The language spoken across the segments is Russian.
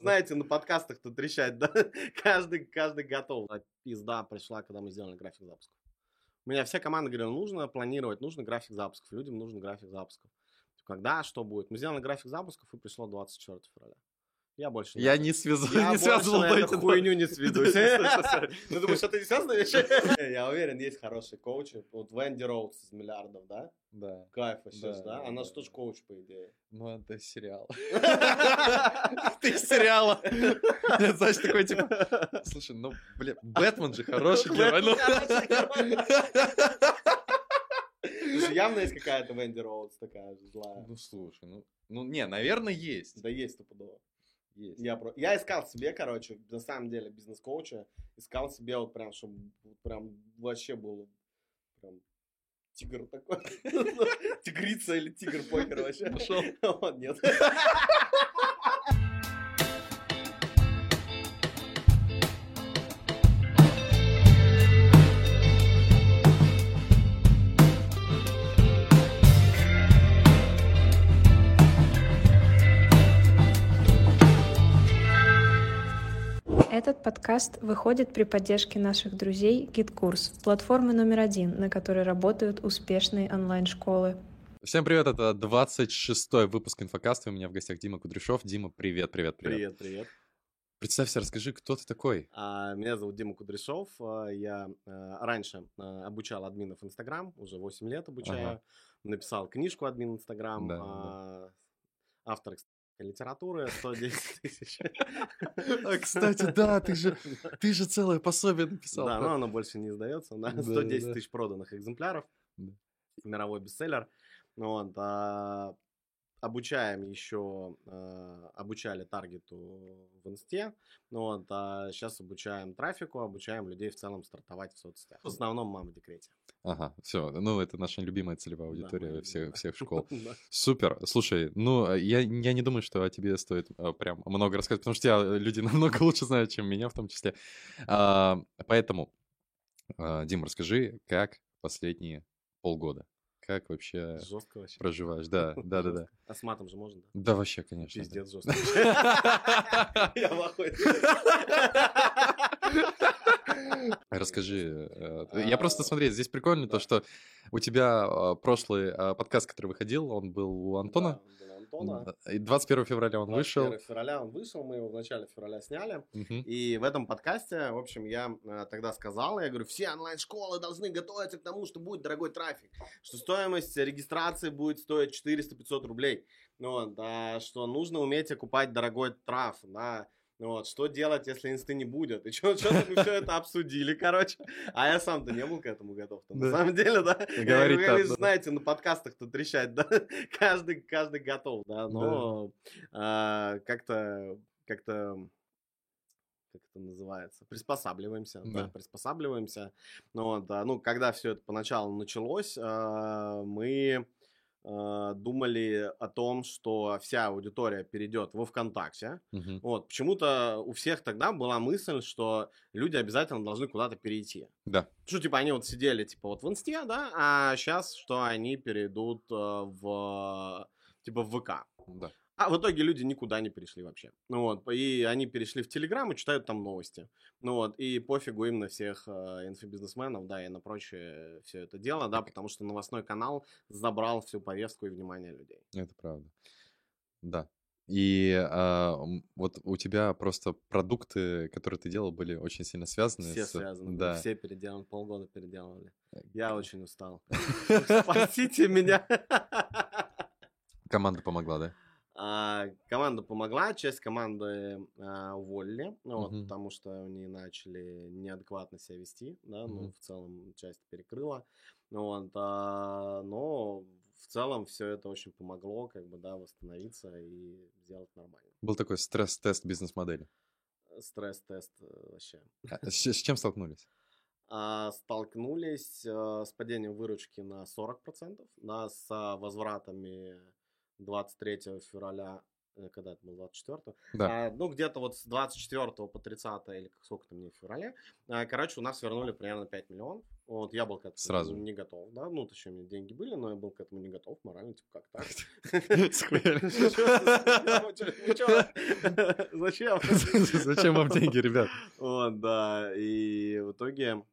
Знаете, на подкастах тут трещать, да? Каждый, каждый готов. Пизда пришла, когда мы сделали график запусков. У меня вся команда говорила, нужно планировать, нужно график запусков. Людям нужен график запусков. Когда, что будет. Мы сделали график запусков, и пришло 24 февраля. Я больше Я не, связу, я не связывал больше на бы эту эти хуйню не сведусь. Ну, думаешь, это не связано вообще? Я уверен, есть хорошие коучи. Вот Венди Роудс из миллиардов, да? Да. Кайф вообще, Да, Она же тоже коуч, по идее. Ну, это сериал. Ты из сериала. Знаешь, такой, типа, слушай, ну, бля, Бэтмен же хороший герой. ну. Слушай, Явно есть какая-то Венди Роудс такая же злая. Ну, слушай, ну, ну, не, наверное, есть. Да есть стопудово. Есть. Я, про... я искал себе, короче, на самом деле, бизнес-коуча. Искал себе вот прям, чтобы прям вообще был прям тигр такой. Тигрица или тигр, покер вообще. Нашел? Нет. Этот подкаст выходит при поддержке наших друзей GitKurs, платформы номер один, на которой работают успешные онлайн-школы. Всем привет, это 26-й выпуск инфокаста. У меня в гостях Дима Кудряшов. Дима, привет, привет, привет. Привет, привет. Представься, расскажи, кто ты такой? А, Меня зовут Дима Кудряшов. а, Я а, раньше а, обучал админов Инстаграм, уже 8 лет обучаю. Ага. Написал книжку админ Инстаграм. Да, а, Автор кстати, литературы 110 тысяч. А, кстати, да, ты же, ты же целое пособие написал. Да, но оно больше не издается. да, Да, 110 да. тысяч проданных экземпляров. Мировой бестселлер. Ну Вот, а, обучаем еще, а, обучали таргету в инсте, ну вот, а сейчас обучаем трафику, обучаем людей в целом стартовать в соцсетях. В основном мама декрете. Ага, все, ну это наша любимая целевая Да, аудитория моя всех, всех школ. Да. Супер. Слушай, ну, а я, я не думаю, что о тебе стоит а, прям много рассказать, потому что тебя э, люди намного лучше знают, чем меня в том числе. А, поэтому, а, Дим, расскажи, как последние полгода? Как вообще Жестко вообще. проживаешь? Да, да, да, да. А с матом же можно, да? Да, вообще, конечно. да. Пиздец жестко. Я ахуе. Расскажи. э, Я просто, А, смотри, здесь прикольно то, что у тебя а, прошлый а, подкаст, который выходил, он был у Антона. Антона. Да, И 21 февраля он вышел. 21 февраля он вышел, мы его в начале февраля сняли. И в этом подкасте, в общем, я тогда сказал, я говорю, все онлайн-школы должны готовиться к тому, что будет дорогой трафик, что стоимость регистрации будет стоить 400-500 рублей, ну, вот, а что нужно уметь окупать дорогой траф, да, вот, что делать, если инсты не будет? И что-то мы все это обсудили, короче. А я сам-то не был к этому готов. На самом деле, да. Говорить Вы знаете, на подкастах тут трещать, да. Каждый, каждый готов, да. Но а, как-то, как-то как это называется, приспосабливаемся, да, Да. приспосабливаемся. Ну, вот, ну, когда все это поначалу началось, а, мы думали о том, что вся аудитория перейдет во ВКонтакте. Мгм. Вот, почему-то у всех тогда была мысль, что люди обязательно должны куда-то перейти. Да. Что, типа, они вот сидели, типа, вот в инсте, да, а сейчас, что они перейдут э, в, типа, в ВК. Да. А в итоге люди никуда не перешли вообще. Ну вот, и они перешли в Телеграм и читают там новости. Ну вот, и пофигу им на всех э, инфобизнесменов, да, и на прочее все это дело, да, потому что новостной канал забрал всю повестку и внимание людей. Это правда. Да. И м, вот у тебя просто продукты, которые ты делал, были очень сильно связаны. Все с- связаны, Да. все переделаны, полгода переделывали. Я очень устал. Спасите меня. Команда помогла, да? А, команда помогла, часть команды а, уволили, ну, вот, Мгм. потому что они начали неадекватно себя вести, да, ну, Мгм. в целом часть перекрыла, ну, вот, а, но в целом все это очень помогло, как бы, да, восстановиться и сделать нормально. Был такой стресс-тест бизнес-модели. Стресс-тест э, вообще. А С, с чем столкнулись? А, столкнулись а, с падением выручки на 40%, да, с а, возвратами 23 февраля, э, когда это было, 24 Да. А, ну, где-то вот с 24 по 30 или сколько там мне в феврале. а, короче, у нас вернули примерно 5 миллионов. Вот, я был к этому Сразу. не готов, да, ну, точнее, у меня деньги были, но я был к этому не готов морально, типа, как так? Зачем? Зачем вам деньги, ребят? Вот, да, и в итоге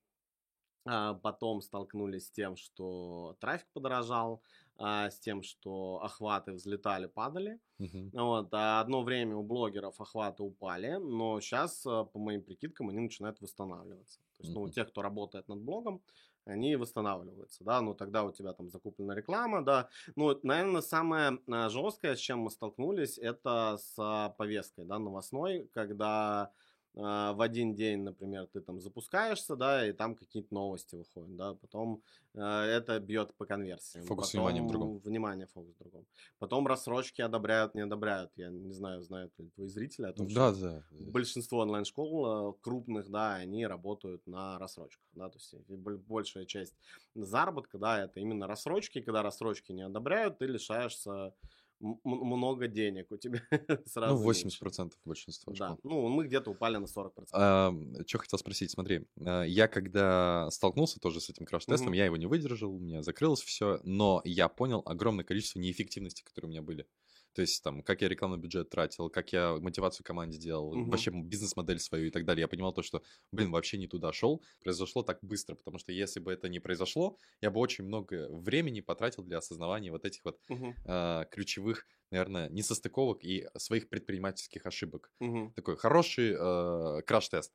а, потом столкнулись с тем, что трафик подорожал, а, с тем, что охваты взлетали, падали. Мгм. Вот, а одно время у блогеров охваты упали, но сейчас, по моим прикидкам, они начинают восстанавливаться. То есть, ну, у тех, кто работает над блогом, они восстанавливаются, да, ну, тогда у тебя там закуплена реклама, да. Ну, наверное, самое а, жесткое, с чем мы столкнулись, это с а, повесткой, да, новостной, когда а, в один день, например, ты там запускаешься, да, и там какие-то новости выходят, да, потом а, это бьет по конверсиям. Фокус внимания в Потом другом. Внимание, фокус в другом. Потом рассрочки одобряют, не одобряют. Я не знаю, знают ли твои зрители о том, Да, что да. большинство онлайн-школ э, крупных, да, они работают на рассрочках, да, то есть большая часть заработка, да, это именно рассрочки. Когда рассрочки не одобряют, ты лишаешься много денег, у тебя сразу Ну, меньше. 80% большинства Да, школ. ну мы где-то упали на 40%. Что хотел спросить, смотри, а, я когда столкнулся тоже с этим краш-тестом, Мгм. я его не выдержал, у меня закрылось все, но я понял огромное количество неэффективности, которые у меня были. То есть там, как я рекламный бюджет тратил, как я мотивацию команде делал, Мгм. вообще бизнес-модель свою и так далее. Я понимал то, что, блин, вообще не туда шел. Произошло так быстро, потому что если бы это не произошло, я бы очень много времени потратил для осознавания вот этих вот Мгм, а, ключевых, наверное, несостыковок и своих предпринимательских ошибок мгм. такой хороший э, краш-тест.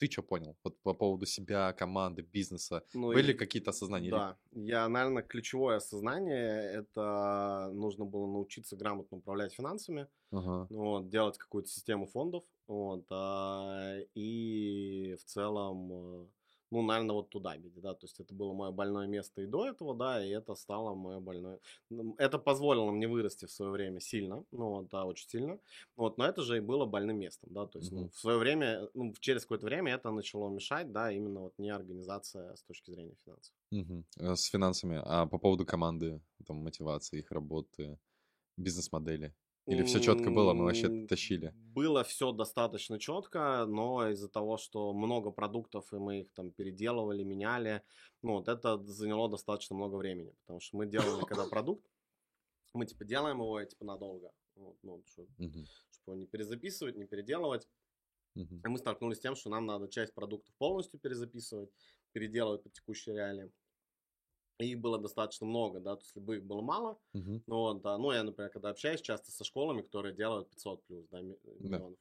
Ты что понял? Вот по поводу себя, команды, бизнеса. Ну, Были и- какие-то осознания? Да, я, наверное, ключевое осознание, это нужно было научиться грамотно управлять финансами, Ага. вот, делать какую-то систему фондов, вот, а, и в целом, э, ну, наверное, вот туда бить, да, то есть это было мое больное место и до этого, да, и это стало мое больное, это позволило мне вырасти в свое время сильно, ну, вот, да, очень сильно, вот, но это же и было больным местом, да, то есть, ну, Мгм. в свое время, ну, через какое-то время это начало мешать, да, именно вот не организация с точки зрения финансов. Э, С финансами. А по поводу команды, там, мотивации, их работы, бизнес-модели? Или все четко было, мы вообще тащили? Было все достаточно четко, но из-за того, что много продуктов, и мы их там переделывали, меняли, ну, вот это заняло достаточно много времени, потому что мы делали, когда продукт, мы, типа, делаем его, типа, надолго, вот, ну, чтобы Мгм. его не перезаписывать, не переделывать, Мгм. и мы столкнулись с тем, что нам надо часть продуктов полностью перезаписывать, переделывать под текущие реалии. Их было достаточно много, да, то есть либо их было мало, ну, вот, да. ну, я, например, когда общаюсь часто со школами, которые делают 500 плюс, да, ми- миллионов,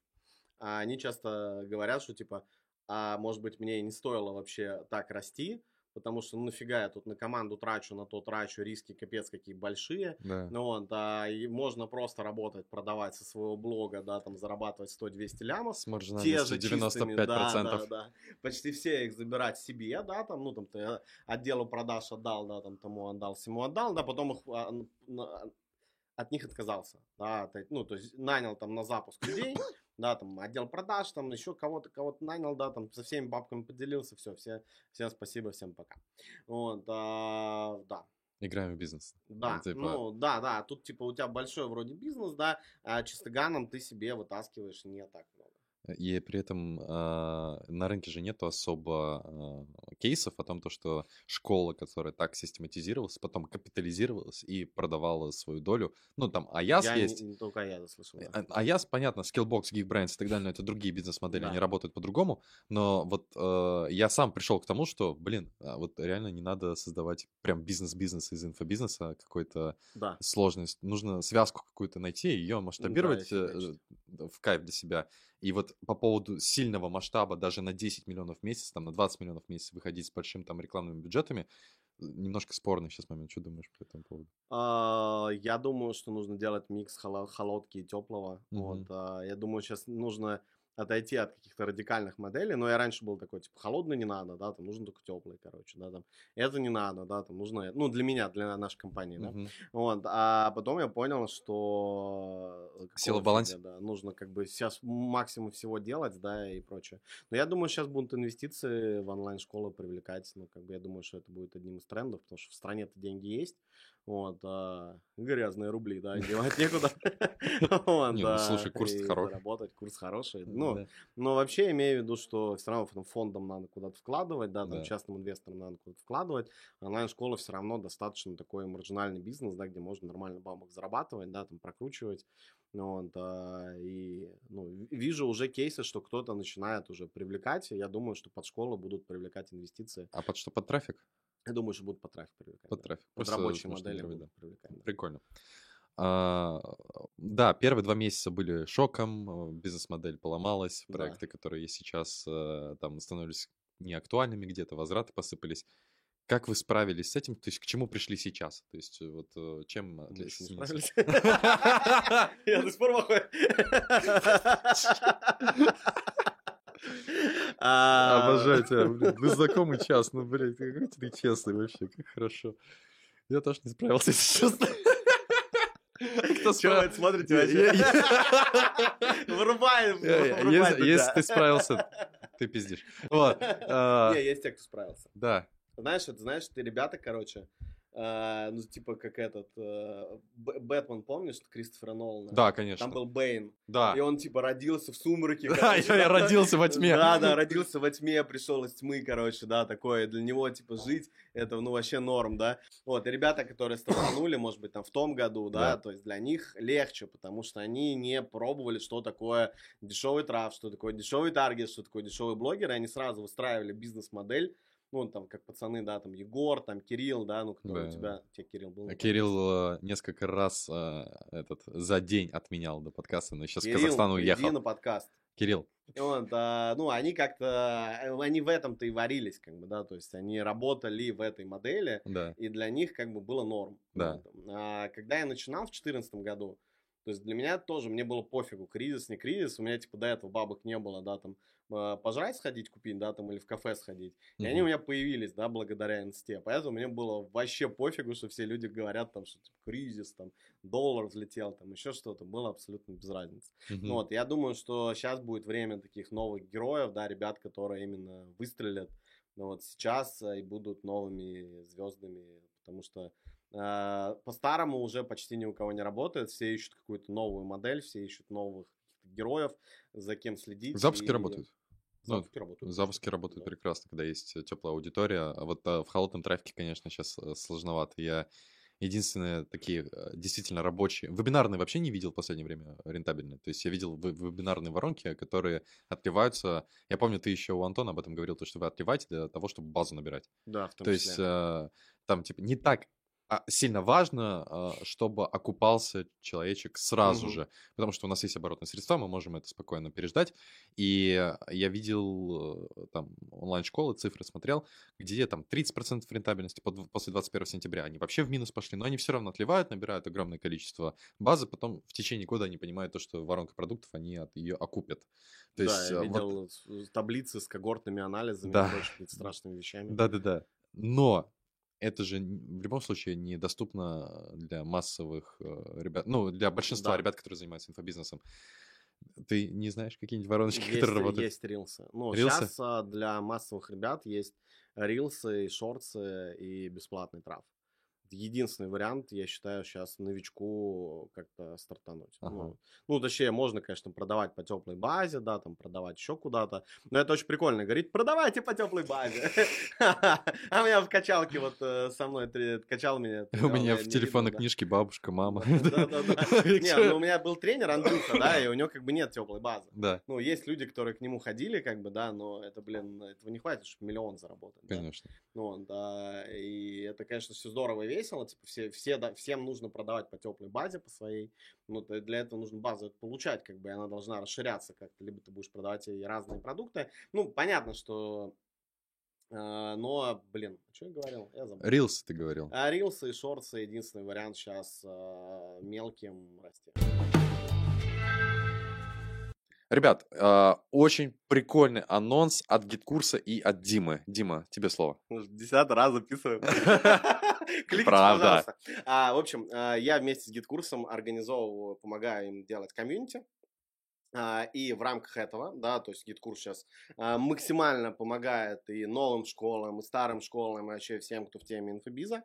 а они часто говорят, что, типа, а может быть, мне не стоило вообще так расти, потому что, ну, нафига я тут на команду трачу, на то трачу, риски капец какие большие, Да. ну, вот, да, и можно просто работать, продавать со своего блога, да, там, зарабатывать 100-200 лямов, С те же 95%. чистыми, да, да, да. Почти все их забирать себе, да, там, ну, там, ты э, отделу продаж отдал, да, там, тому отдал, всему отдал, да, потом их, а, от них отказался, да, эт- ну, то есть нанял там на запуск людей, да, там, отдел продаж, там, еще кого-то, кого-то нанял, да, там, со всеми бабками поделился, все, все, всем спасибо, всем пока. Вот, а, да, Играем в бизнес. да, типа- ну, да, да, тут, типа, у тебя большой вроде бизнес, да, а чистоганом ты себе вытаскиваешь не так много. И при этом а, на рынке же нету особо а, кейсов о том, то, что школа, которая так систематизировалась, потом капитализировалась и продавала свою долю. Ну, там Аяс я есть. Не, только я слышал. да. А- Аяс, понятно, Skillbox, Geekbrains и так далее, но это другие бизнес-модели, Да. они работают по-другому. Но вот э, я сам пришел к тому, что, блин, вот реально не надо создавать прям бизнес-бизнес из инфобизнеса, какой-то Да. сложность. Нужно связку какую-то найти, ее масштабировать я э, э, в кайф для себя. И вот по поводу сильного масштаба, даже на 10 миллионов в месяц, там на 20 миллионов в месяц выходить с большим там рекламными бюджетами, э, немножко спорный сейчас момент. Что думаешь по этому поводу? А, Я думаю, что нужно делать микс холо- холодки и теплого. Вот, а, я думаю, сейчас нужно отойти от каких-то радикальных моделей. Но я раньше был такой, типа, холодный не надо, да, там нужен только теплый, короче, да, там. Это не надо, да, там нужно, ну, для меня, для нашей компании, да. Мгм. Вот, а потом я понял, что... э, Сила в балансе. Да, нужно как бы сейчас максимум всего делать, да, и прочее. Но я думаю, сейчас будут инвестиции в онлайн-школы привлекать, ну, как бы я думаю, что это будет одним из трендов, потому что в стране-то деньги есть, Вот, а, грязные рубли, да, девать некуда. Ну, слушай, курс хороший. заработать, курс хороший. Ну, но вообще имею в виду, что все равно фондом надо куда-то вкладывать, да, там частным инвесторам надо куда-то вкладывать. Онлайн-школа все равно достаточно такой маржинальный бизнес, да, где можно нормально бабок зарабатывать, да, там прокручивать. Вот, а, и ну, ви- вижу уже кейсы, что кто-то начинает уже привлекать. Я думаю, что под школы будут привлекать инвестиции. А под что, под трафик? Я думаю, что будут под трафик привлекать. Под да. трафик. Под рабочие модели будут привлекать. да. Прикольно. А, да, первые два месяца были шоком, э, бизнес-модель поломалась, Да. проекты, которые есть сейчас, э, там становились неактуальными где-то, возвраты посыпались. Как вы справились с этим? То есть к чему пришли сейчас? То есть э, вот э, чем справились. Я до сих пор. А, Обожаю тебя, блин. Мы знакомы час, ну, блядь, какой ты честный вообще, как хорошо. Я тоже не справился, если честно. Кто это смотрите вообще? Если туда. если ты справился, ты пиздишь. Вот. а, Не, есть те, кто справился. Да, Знаешь, это знаешь, ты ребята, короче, э, ну, типа, как этот, э, Бэтмен, помнишь, Кристофера Нолана? да, Там конечно. был Бэйн, Да. и он, типа, родился в сумраке. Да, короче, я- родился во тьме. Да, да, родился во тьме, пришел из тьмы, короче, да, такое. Для него, типа, жить, это, ну, вообще норм, да. Вот, и ребята, которые стартанули, может быть, там, в том году, да, Да. то есть для них легче, потому что они не пробовали, что такое дешевый трав, что такое дешевый таргет, что такое дешевый блогер, и они сразу выстраивали бизнес-модель, ну, там, как пацаны, да, там, Егор, там, Кирилл, да, ну, который Да. у тебя, тебе Кирилл был? на Кирилл э, несколько раз э, этот за день отменял до подкаста, но сейчас в Кирилл, Казахстан приди уехал. на подкаст. Кирилл, Вот, а, ну, они как-то, э, они в этом-то и варились, как бы, да, то есть они работали в этой модели, да. и для них как бы было норм. Да. А когда я начинал в 2014 году, то есть для меня тоже, мне было пофигу, кризис, не кризис, у меня типа до этого бабок не было, да, там, а, пожрать сходить купить, да, там, или в кафе сходить. И они у меня появились, да, благодаря инсте. Поэтому мне было вообще пофигу, что все люди говорят там, что типа, кризис, там, доллар взлетел, там, еще что-то. Было абсолютно без разницы. Мгм. Ну Вот, я думаю, что сейчас будет время таких новых героев, да, ребят, которые именно выстрелят ну, вот сейчас э, и будут новыми звездами, потому что э, по-старому уже почти ни у кого не работает, все ищут какую-то новую модель, все ищут новых героев, за кем следить. Запуски и- работают. Ну, Запуски работают. Запуски работают Да. прекрасно, когда есть теплая аудитория. А вот а, в холодном трафике, конечно, сейчас сложновато. Я единственные такие э, действительно рабочие. Вебинарные вообще не видел в последнее время рентабельные. То есть я видел ве- вебинарные воронки, которые отливаются. Я помню, ты еще у Антона об этом говорил, то, что вы отливаете для того, чтобы базу набирать. Да, в том То числе. есть э, там типа не так сильно важно, а, чтобы окупался человечек сразу Мгм. же, потому что у нас есть оборотные средства, мы можем это спокойно переждать. И я видел э, там онлайн-школы, цифры смотрел, где там 30% рентабельности после 21 сентября. Они вообще в минус пошли, но они все равно отливают, набирают огромное количество базы, потом в течение года они понимают то, что воронка продуктов, они от ее окупят. То да, есть, я э, вот- видел с- таблицы с когортными анализами Да. и прочими страшными вещами. Да-да-да. Но это же в любом случае недоступно для массовых э, ребят, ну, для большинства Да. ребят, которые занимаются инфобизнесом. Ты не знаешь какие-нибудь вороночки, Есть, которые работают? есть рилсы. Ну, Рилсы? сейчас для массовых ребят есть рилсы, шорцы и бесплатный трав. Единственный вариант, я считаю, сейчас новичку как-то стартануть. Ага. Ну, ну, точнее, можно, конечно, продавать по теплой базе, да, там продавать еще куда-то. Но это очень прикольно. Говорит, продавайте по теплой базе. А у меня в качалке вот э, со мной качал меня. У меня в телефонной книжке бабушка, мама. Не, ну у меня был тренер Андрюха, да, и у него как бы нет теплой базы. Да, Ну, есть люди, которые к нему ходили, как бы, да, но это, блин, этого не хватит, чтобы миллион заработать. конечно. Ну, да, и это, конечно, все здорово и весело, типа, все, все, да, всем нужно продавать по теплой базе, по своей, ну, для этого нужно базу получать, как бы, и она должна расширяться как-то, либо ты будешь продавать и разные продукты, ну, понятно, что, э, но, блин, что я говорил, я забыл. Reels, ты говорил. А рилсы и шорты единственный вариант сейчас э, мелким расти. Ребят, э, очень прикольный анонс от GetCourse а и от Димы. Дима, тебе слово. Десятый раз записываю. Кликните, Правда. пожалуйста. А, в общем, а, я вместе с GetCourse ом организовываю, помогаю им делать комьюнити. А, И в рамках этого, да, то есть GetCourse сейчас максимально помогает и новым школам, и старым школам, и вообще всем, кто в теме инфобиза.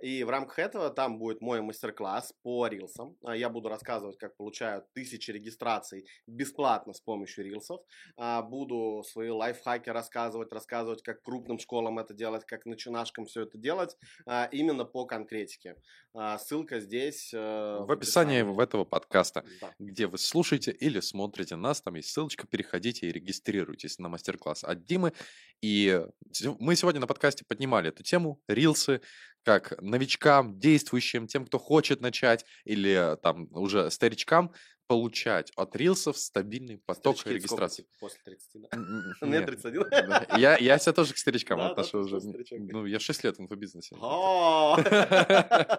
И в рамках этого там будет мой мастер-класс по рилсам. А, Я буду рассказывать, как получают тысячи регистраций бесплатно с помощью рилсов. А, Буду свои лайфхаки рассказывать, рассказывать, как крупным школам это делать, как начинашкам все это делать, а, именно по конкретике. А, Ссылка здесь. э, В описании в этого подкаста, Да. где вы слушаете или смотрите нас, там есть ссылочка, переходите и регистрируйтесь на мастер-класс от Димы. И мы сегодня на подкасте поднимали эту тему, рилсы, как новичкам, действующим, тем, кто хочет начать, или э, там уже старичкам, получать от рилсов стабильный поток Старички это сколько, регистрации. типа, После 30, да? Н- н- Нет, нет. 31. Да, Я, я себя тоже к старичкам Да, отношу уже. Ну, я 6 лет в инфобизнесе.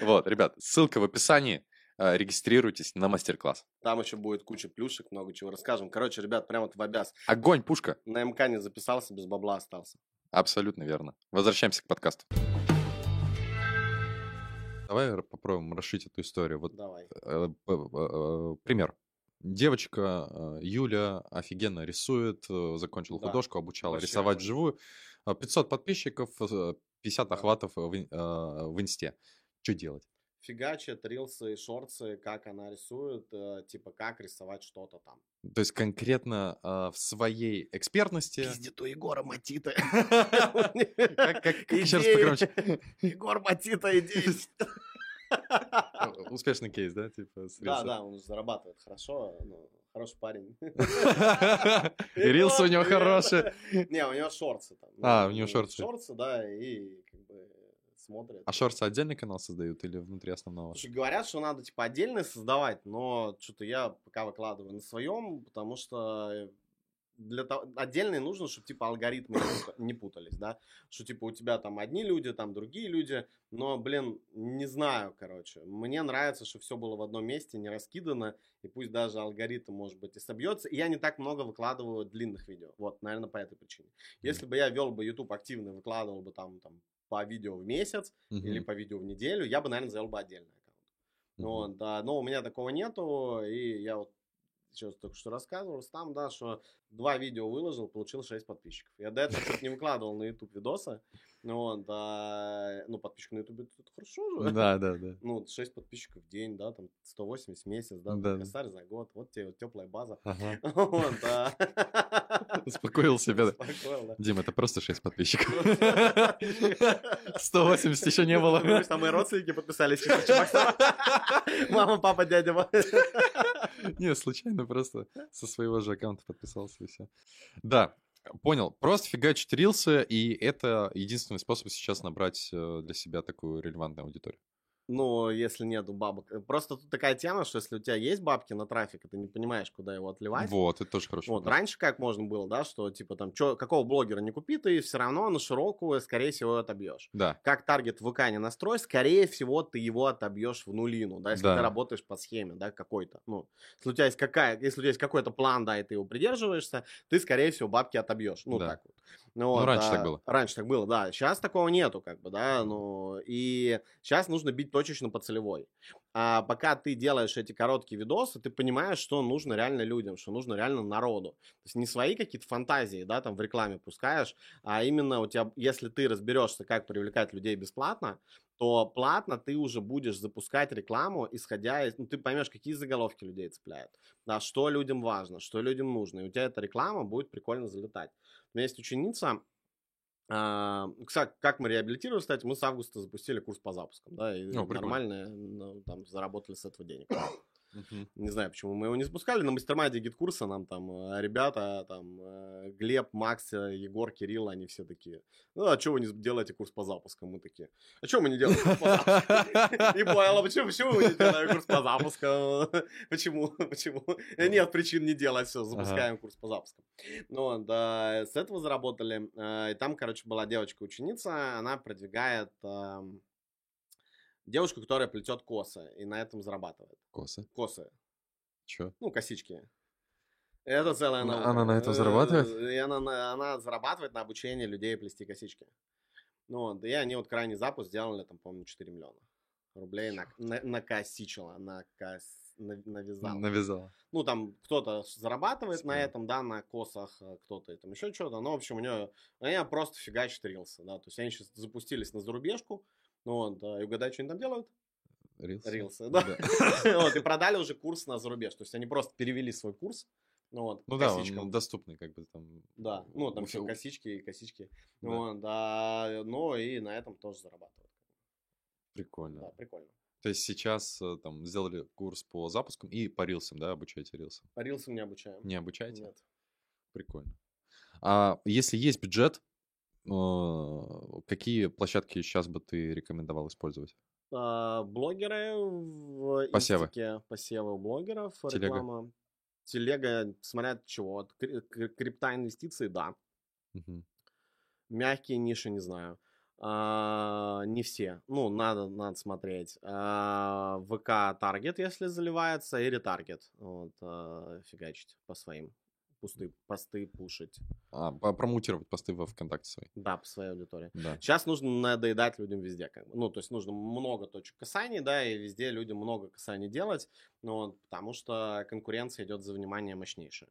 Вот, ребят, ссылка в описании. Э, Регистрируйтесь на мастер-класс. Там еще будет куча плюшек, много чего расскажем. Короче, ребят, прям вот в обяз. Огонь, пушка. На МК не записался, без бабла остался. Абсолютно верно. Возвращаемся к подкасту. Давай попробуем расшить эту историю. Вот Давай. э, э, пример. Девочка э, Юля офигенно рисует, э, закончила Да, художку, обучала вообще рисовать вживую. Э, 500 подписчиков, э, 50 Да. охватов в, э, в инсте. Что делать? Фигачит, рилсы, шорцы, как она рисует, типа как рисовать что-то там. То есть конкретно э, в своей экспертности... Пиздит у Егора Матита. Как, еще раз погромче? Егор Матита, идеи. Э, Успешный кейс, да? Типа, Да, да, он зарабатывает хорошо, ну, хороший парень. И рилсы у него хорошие. Не, у него шорты там. А, Ну, у него шорты. Шорты, да, и как бы смотрят. А шорцы отдельный канал создают или внутри основного? Слушай, говорят, что надо типа отдельно создавать, но что-то я пока выкладываю на своем, потому что для того, отдельно нужно, чтобы типа алгоритмы не пута- не путались, да, что типа у тебя там одни люди, там другие люди, но, блин, не знаю, короче, мне нравится, что все было в одном месте, не раскидано, и пусть даже алгоритм, может быть, и собьется, и я не так много выкладываю длинных видео, вот, наверное, по этой причине. Если бы я вел бы YouTube активно, выкладывал бы там, там по видео в месяц, или Мгм. по видео в неделю, я бы, наверное, завел бы отдельный аккаунт. Мгм. вот, да, но у меня такого нету, и я вот сейчас только что рассказывал там, да, что два видео выложил, получил 6 подписчиков. Я до этого чуть не выкладывал на YouTube видосы, ну, вот, да, ну, подписчик на YouTube это хорошо же. Да, да, да. Ну, 6 подписчиков в день, да, там 180 в месяц, да, Да. да. косарь за год, вот тебе вот теплая база. Ага. Вот, да. Успокоил себя. Успокоил, да. Дим, это просто 6 подписчиков. 180 еще не было. Ну, Там мои родственники подписались. Мама, папа, дядя. Не, случайно просто со своего же аккаунта подписался и все. Да, понял. Просто фигачить рилсы, и это единственный способ сейчас набрать э, для себя такую релевантную аудиторию. Ну, если нету бабок. Э, Просто тут такая тема, что если у тебя есть бабки на трафик, и ты не понимаешь, куда его отливать. Вот, это тоже хорошо. Вот, раньше как можно было, да, что типа там, чё, какого блогера не купи, ты все равно на широкую, скорее всего, отобьешь. Да, Как таргет в ВК не настрой, скорее всего, ты его отобьешь в нулину, да, если Да. ты работаешь по схеме, да, какой-то. Ну, если у тебя есть какая, если у тебя есть какой-то план, да, и ты его придерживаешься, ты, скорее всего, бабки отобьешь. Ну, Да. так вот. Ну, вот, раньше так а, было. Раньше так было, да. Сейчас такого нету, как бы, да, ну, и сейчас нужно бить точечно по целевой. А пока ты делаешь эти короткие видосы, ты понимаешь, что нужно реально людям, что нужно реально народу. То есть не свои какие-то фантазии, да, там в рекламе пускаешь, а именно у тебя, если ты разберешься, как привлекать людей бесплатно, то платно ты уже будешь запускать рекламу, исходя из... Ну, ты поймешь, какие заголовки людей цепляют, да, что людям важно, что людям нужно, и у тебя эта реклама будет прикольно залетать. У меня есть ученица, а, кстати, как мы реабилитировали, кстати, мы с августа запустили курс по запускам, да, и О, прикольно. нормально ну, там заработали с этого денег. Мгм. Не знаю, почему мы его не запускали. На mastermind е GetCourse а нам там э, ребята, там э, Глеб, Макс, э, Егор, Кирилл, они все такие. Ну, а что вы не делаете курс по запускам? Мы такие. А что мы не делаем курс по запускам? Не понял, а почему, мы не делаем курс по запускам? Почему? Почему? Нет причин не делать все, запускаем курс по запускам. Ну, да, с этого заработали. И там, короче, была девочка-ученица, она продвигает эм, девушку, которая плетет косы, и на этом зарабатывает. Косы. Косы. Чё? Ну, косички. Это целая Она- она на этом Э, зарабатывает? И она, на- она зарабатывает на обучении людей плести косички. Ну, вот, и они вот крайний запуск сделали, там, по-моему, 4 миллиона рублей на, на, накосичила, на, кос, нав- навязал. Навязал. Ну, там кто-то зарабатывает на Спорно. этом, да, на косах, э, кто-то и там еще что-то. Ну, в общем, у нее, они просто фигачат рилсы, да. То есть они сейчас запустились на зарубежку, вот, да, и угадай, что они там делают? Рилсы. Рилсы, да. Вот, и продали уже курс на зарубеж. То есть они просто перевели свой курс, ну, вот, Ну да, косичкам. он доступный как бы там. Да, ну, там все косички и косички. Да. Вот, да, ну, и на этом тоже зарабатывают. Прикольно. Да, прикольно. То есть сейчас э, там сделали курс по запускам и по рилсам, да, обучаете рилсам? По рилсам не обучаем. Не обучаете? Нет. Прикольно. А если есть бюджет, какие площадки сейчас бы ты рекомендовал использовать? А, блогеры в Посевы. инстике, посевы у блогеров, Телега. реклама. Телега, смотря от чего. От кри- кри- крипта инвестиции, да. Мгм. Мягкие ниши, не знаю. А, не все. Ну, надо, надо смотреть. А, ВК таргет, если заливается, и ретаргет. Вот, а, фигачить по своим. Пустые посты пушить. А, промоутировать посты во ВКонтакте свои. Да, по своей аудитории. Да. Сейчас нужно надоедать людям везде. Как бы. Ну, то есть нужно много точек касаний, да, и везде людям много касаний делать, ну, вот, потому что конкуренция идет за внимание мощнейшая.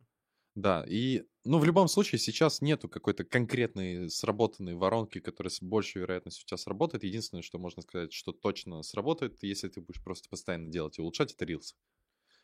Да, и, ну, в любом случае, сейчас нету какой-то конкретной сработанной воронки, которая с большей вероятностью сейчас работает. Единственное, что можно сказать, что точно сработает, если ты будешь просто постоянно делать и улучшать, это рилсы.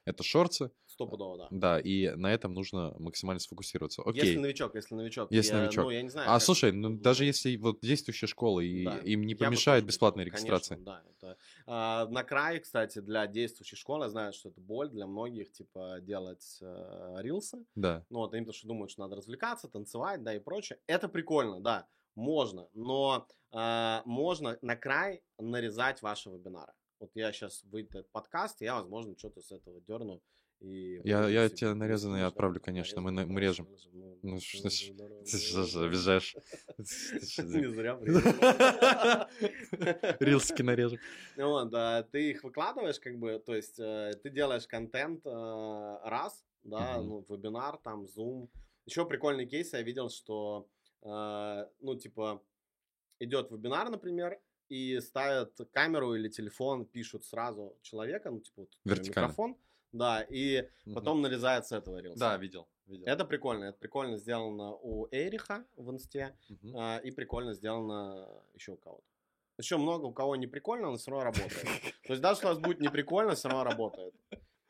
Это шорты, Стопудово, да. да, и на этом нужно максимально сфокусироваться. Окей. Если новичок, если новичок. Если я, новичок. Ну, я не знаю. А как- слушай, ну даже если вот действующая школа, и Да. им не помешает тоже бесплатная регистрация. Конечно, да. Это, а, на крае, кстати, для действующей школы, я знаю, что это боль для многих, типа, делать э, рилсы. Да. Ну, вот они потому что думают, что надо развлекаться, танцевать, да, и прочее. Это прикольно, да, можно, но а, можно на край нарезать ваши вебинары. Вот я сейчас выйду этот подкаст, и я, возможно, что-то с этого дерну. И Я- я тебе нарезанный Конечно, отправлю, конечно, мы мы режем. ну, Ну, ну, что Ты что обижаешь? Не зря. Рилски нарежем. Вот, да, ты их выкладываешь, как бы, то есть э, ты делаешь контент э, раз, да, ну, вебинар, там, Zoom. Еще прикольный кейс я видел, что, э, ну, типа, идет вебинар, например, и ставят камеру или телефон, пишут сразу человека, ну, типа, вот микрофон, да, и потом нарезают с этого рилса. Да, видел. видел. Это прикольно, это прикольно сделано у Эриха в инсте, Мгм. а, и прикольно сделано еще у кого-то. Еще много у кого не прикольно, но все равно работает. То есть даже если у вас будет не прикольно, все равно работает.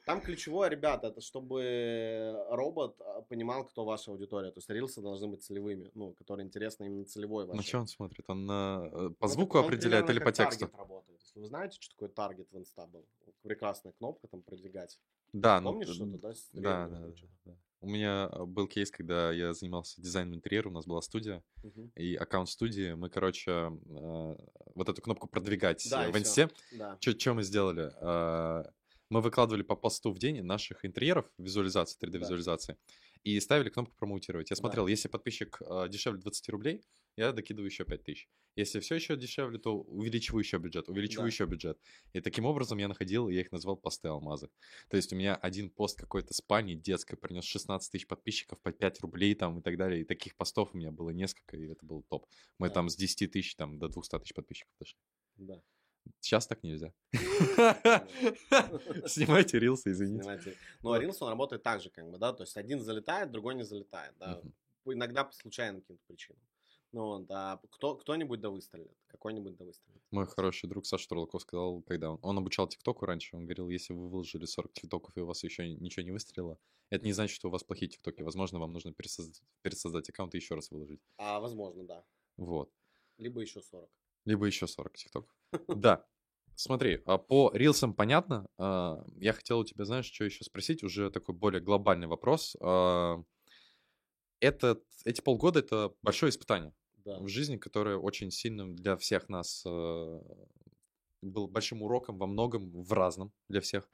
Там ключевое, ребята, это чтобы робот а, понимал, кто ваша аудитория. То есть рилсы должны быть целевыми, ну, которые интересны именно целевой вашей. На что он смотрит? Он на, э, по Ну, звуку он определяет или по тексту? таргет работает. Если вы знаете, что такое таргет в инста был? Прекрасная кнопка там продвигать. Да, ну, Помнишь т- что-то, да? Да, да, да, да. У меня э, был кейс, когда я занимался дизайном интерьера, у нас была студия, Мгм. и аккаунт студии, мы, короче, э, вот эту кнопку продвигать Да, в инсте. Да. Что мы сделали? А, Мы выкладывали по посту в день наших интерьеров, визуализации, 3D-визуализации, и ставили кнопку промоутировать. Я Да. смотрел, если подписчик а, дешевле 20 рублей, я докидываю еще 5 тысяч. Если все еще дешевле, то увеличиваю еще бюджет, увеличиваю Да. еще бюджет. И таким образом я находил, я их назвал посты алмазы. То есть у меня один пост какой-то с пани детской принес 16 тысяч подписчиков по 5 рублей там и так далее. И таких постов у меня было несколько, и это был топ. Мы Да. там с 10 тысяч там, до 200 тысяч подписчиков дошли. Да. Сейчас так нельзя. Снимайте рилсы, извините. Ну, а Reels, он работает так же, как бы, да, то есть один залетает, другой не залетает, да, иногда по случайным каким-то причинам. Ну, вот, а кто, кто-нибудь да выстрелит, какой-нибудь да выстрелит. Мой хороший друг Саша Турлаков сказал, когда он, он обучал ТикТоку раньше, он говорил, если вы выложили 40 ТикТоков и у вас еще ничего не выстрелило, это не значит, что у вас плохие ТикТоки. Возможно, вам нужно пересоздать, пересоздать аккаунт и еще раз выложить. А, возможно, да. Вот. Либо еще 40. Либо еще 40 ТикТоков. Да. Смотри, а по рилсам понятно. А, Я хотел у тебя, знаешь, что еще спросить? Уже такой более глобальный вопрос. А, Этот, эти полгода — это большое испытание. Да. в жизни, которое очень сильным для всех нас э, был большим уроком во многом, в разном для всех.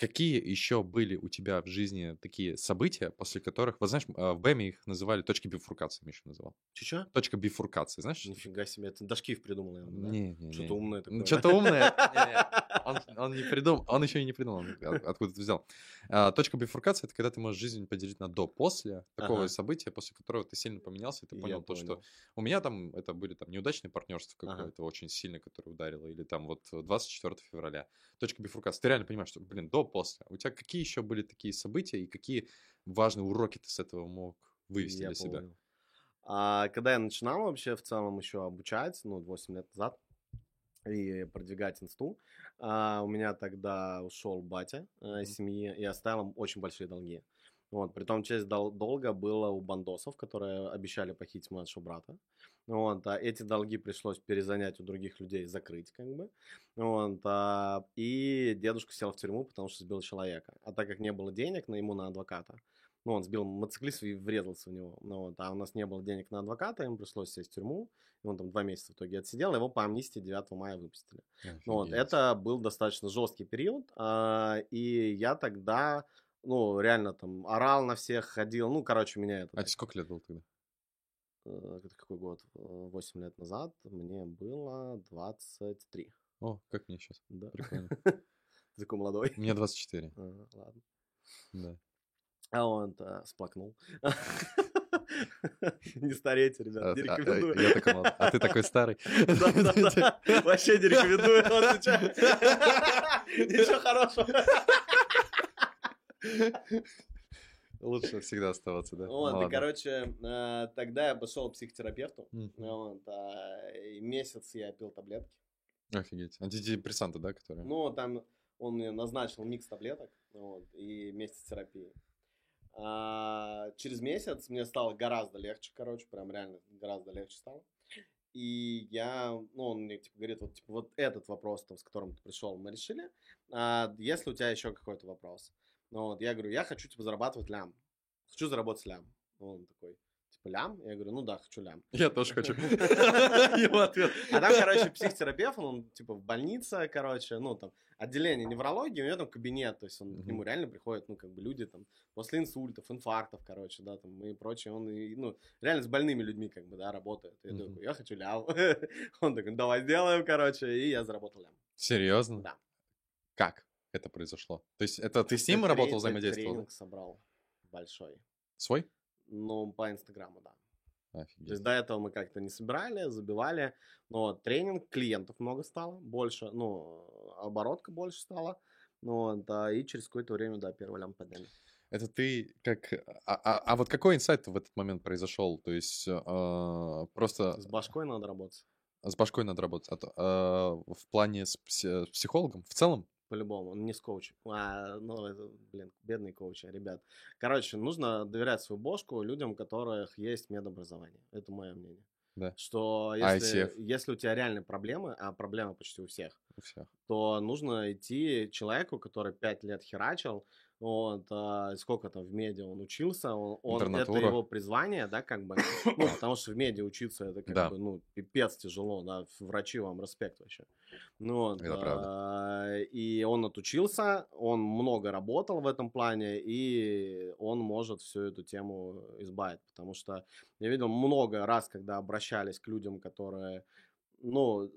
Какие еще были у тебя в жизни такие события, после которых, вот знаешь, а, в БЭМе их называли точки бифуркации, Миша называл. Чё-чё? Точка бифуркации, знаешь? Нифига себе, это Дашкиев придумал, наверное, да? Не, не, Что-то умное такое. Что-то умное. Он, он не придумал, он еще и не придумал, от- откуда ты взял. А, точка бифуркации это когда ты можешь жизнь поделить на до-после такого Ага. события, после которого ты сильно поменялся, и ты Я понял то, что понял. у меня там это были там неудачные партнерства Ага. какое-то очень сильно, которое ударило, или там вот 24 февраля. Точка бифуркации. Ты реально понимаешь, что, блин, до-после. У тебя какие еще были такие события и какие важные уроки ты с этого мог вывести Я для себя? понял. А, когда я начинал вообще в целом еще обучать, ну, 8 лет назад, и продвигать инсту, а, у меня тогда ушел батя э, из семьи и оставил им очень большие долги. Вот, притом часть дол- долга было у бандосов, которые обещали похитить младшего брата. Вот, а эти долги пришлось перезанять у других людей, закрыть как бы. Вот, а, и дедушка сел в тюрьму, потому что сбил человека. А так как не было денег на ему на адвоката, ну, он сбил мотоциклист и врезался в него. Ну, вот, а у нас не было денег на адвоката, ему пришлось сесть в тюрьму. И он там два месяца в итоге отсидел, его по амнистии 9 мая выпустили. Ну, вот, это был достаточно жесткий период, а, и я тогда, ну, реально там орал на всех, ходил, ну, короче, меня это... А так, сколько лет было тогда? э, какой год? 8 лет назад мне было 23. О, как мне сейчас? Да. Прикольно. Ты такой молодой. Мне 24. Ага, ладно. Да. А он э, сплакнул. Не старейте, А, ребят, не а, а, рекомендую. я такой молодой. А ты такой старый. Да-да-да. Вообще не рекомендую. Ничего хорошего. Лучше всегда оставаться, да? Вот, и, Ладно. короче, э, тогда я пошел к психотерапевту. Мгм. Вот, а, и месяц я пил таблетки. Офигеть. Антидепрессанты, да, которые? Ну, там он мне назначил микс таблеток вот, и месяц терапии. А, через месяц мне стало гораздо легче, короче, прям реально гораздо легче стало. И я, ну, он мне типа говорит, вот, типа, вот этот вопрос, там, с которым ты пришел, мы решили. А, если у тебя еще какой-то вопрос? Ну, вот, я говорю, я хочу, типа, зарабатывать лям. Хочу заработать лям. Он такой, типа, лям? Я говорю, ну да, хочу лям. Я тоже хочу. А там, короче, психотерапевт, он, типа в больнице, короче, ну там отделение неврологии, у него там кабинет, то есть он, к нему реально приходят, ну как бы люди там после инсультов, инфарктов, короче, да, там и прочее, он, ну реально с больными людьми как бы, да, работает. Я такой, я хочу лям. Он такой, давай сделаем, короче, и я заработал лям. Серьезно? Да. Как это произошло? То есть это ты с ним работал, взаимодействовал? Тренинг собрал большой. Свой? Ну, по Инстаграму, да. То есть Офигеть. до этого мы как-то не собирали, забивали, но тренинг, клиентов много стало, больше, ну, оборотка больше стала, ну, да, и через какое-то время, да, первый лям подняли. Это ты как... А, а- а вот какой инсайт в этот момент произошел? То есть а, просто С башкой надо работать, с башкой надо работать. А то, а, в плане с психологом в целом? По-любому, не с коучем. А, ну, это, блин, бедные коучи, ребят. Короче, нужно доверять свою бошку людям, у которых есть медобразование. Это мое мнение. Да. Что А если, ICF? если у тебя реальные проблемы, а проблемы почти у всех, У всех. то нужно идти человеку, который пять лет херачил, вот, а, сколько там в медиа он учился, он, он- это его призвание, да, как бы, ну, потому что в медиа учиться, это как Да. бы, ну, пипец тяжело, да, врачи вам респект вообще. Ну, вот, Это правда. а, и он отучился, он много работал в этом плане, и он может всю эту тему избавить, потому что я видел много раз, когда обращались к людям, которые, ну,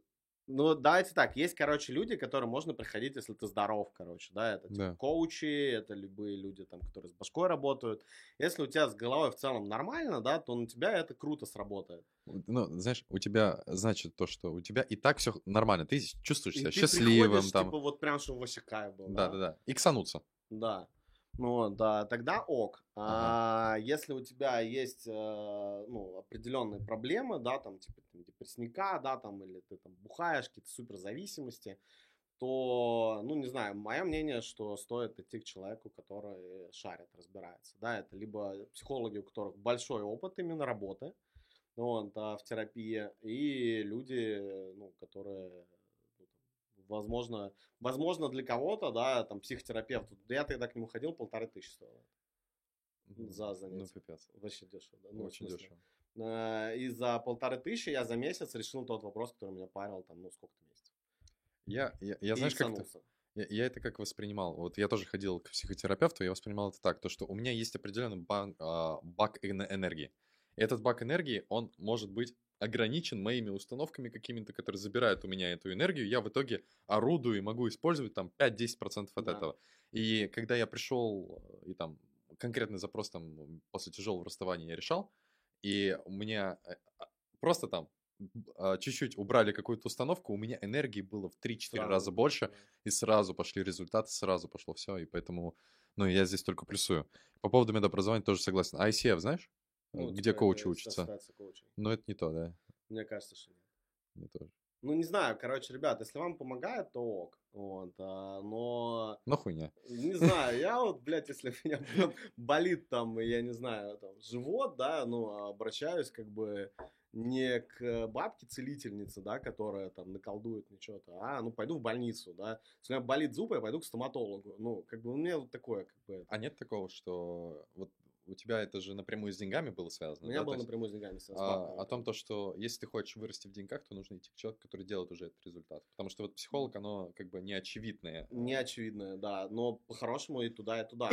ну, давайте так, есть, короче, люди, которым можно приходить, если ты здоров, короче, да, это типа Да. коучи, это любые люди, там, которые с башкой работают. Если у тебя с головой в целом нормально, да, то на тебя это круто сработает. Ну, знаешь, у тебя, значит, то, что у тебя и так все нормально. Ты чувствуешь И себя ты счастливым приходишь, там. типа, вот прям, чтобы кайф был, Да, да, да. Иксануться. Да. Ну, да, тогда ок. А если у тебя есть, э, ну, определенные проблемы, да, там, типа, там, депрессника, да, там, или ты там бухаешь, какие-то суперзависимости, то, ну, не знаю, мое мнение, что стоит идти к человеку, который шарит, разбирается, да, это либо психологи, у которых большой опыт именно работы, ну, вот, а, в терапии, и люди, ну, которые, возможно, возможно, для кого-то, да, там, психотерапевт, я тогда к нему ходил, полторы тысячи стоило. За Ну, занятие. пипец. Вообще дешево, да? Ну, Очень дешево. э, И за полторы тысячи я за месяц решил тот вопрос, который меня парил, там, ну, сколько-то месяцев. Я, я, я И знаешь, как это, иксанулся. я, я это как воспринимал. Вот я тоже ходил к психотерапевту, я воспринимал это так, то, что у меня есть определенный бан- а, бак эн- энергии. Этот бак энергии, он может быть ограничен моими установками какими-то, которые забирают у меня эту энергию. Я в итоге орудую и могу использовать там 5-10% от Да. этого. И когда я пришел э, и там конкретный запрос там после тяжелого расставания я решал, и у меня э, а, просто там а, чуть-чуть убрали какую-то установку, у меня энергии было в 3-4 Сразу. раза больше, и сразу пошли результаты, сразу пошло все, и поэтому, ну, я здесь только плюсую. По поводу медобразования тоже согласен. А ICF, знаешь? Ну, Где типа, коучи учатся? Но это не то, да? Мне кажется, что нет. Не то. Ну, не знаю, короче, ребят, если вам помогает, то ок. Вот, а, но Но хуйня. Не знаю, я вот, блядь, если у меня прям болит там, я не знаю, там, живот, да, ну, обращаюсь как бы не к бабке-целительнице, да, которая там наколдует мне что-то, а, ну, пойду в больницу, да. Если у меня болит зуб, я пойду к стоматологу. Ну, как бы у меня вот такое, как бы, А нет такого, что вот у тебя это же напрямую с деньгами было связано? у меня да? было То напрямую с деньгами связано. а, о том, то, что если ты хочешь вырасти в деньгах, то нужно идти к человеку, который делает уже этот результат. Потому что вот психолог, оно как бы не очевидное. Не очевидно, да, но по-хорошему и туда, и туда.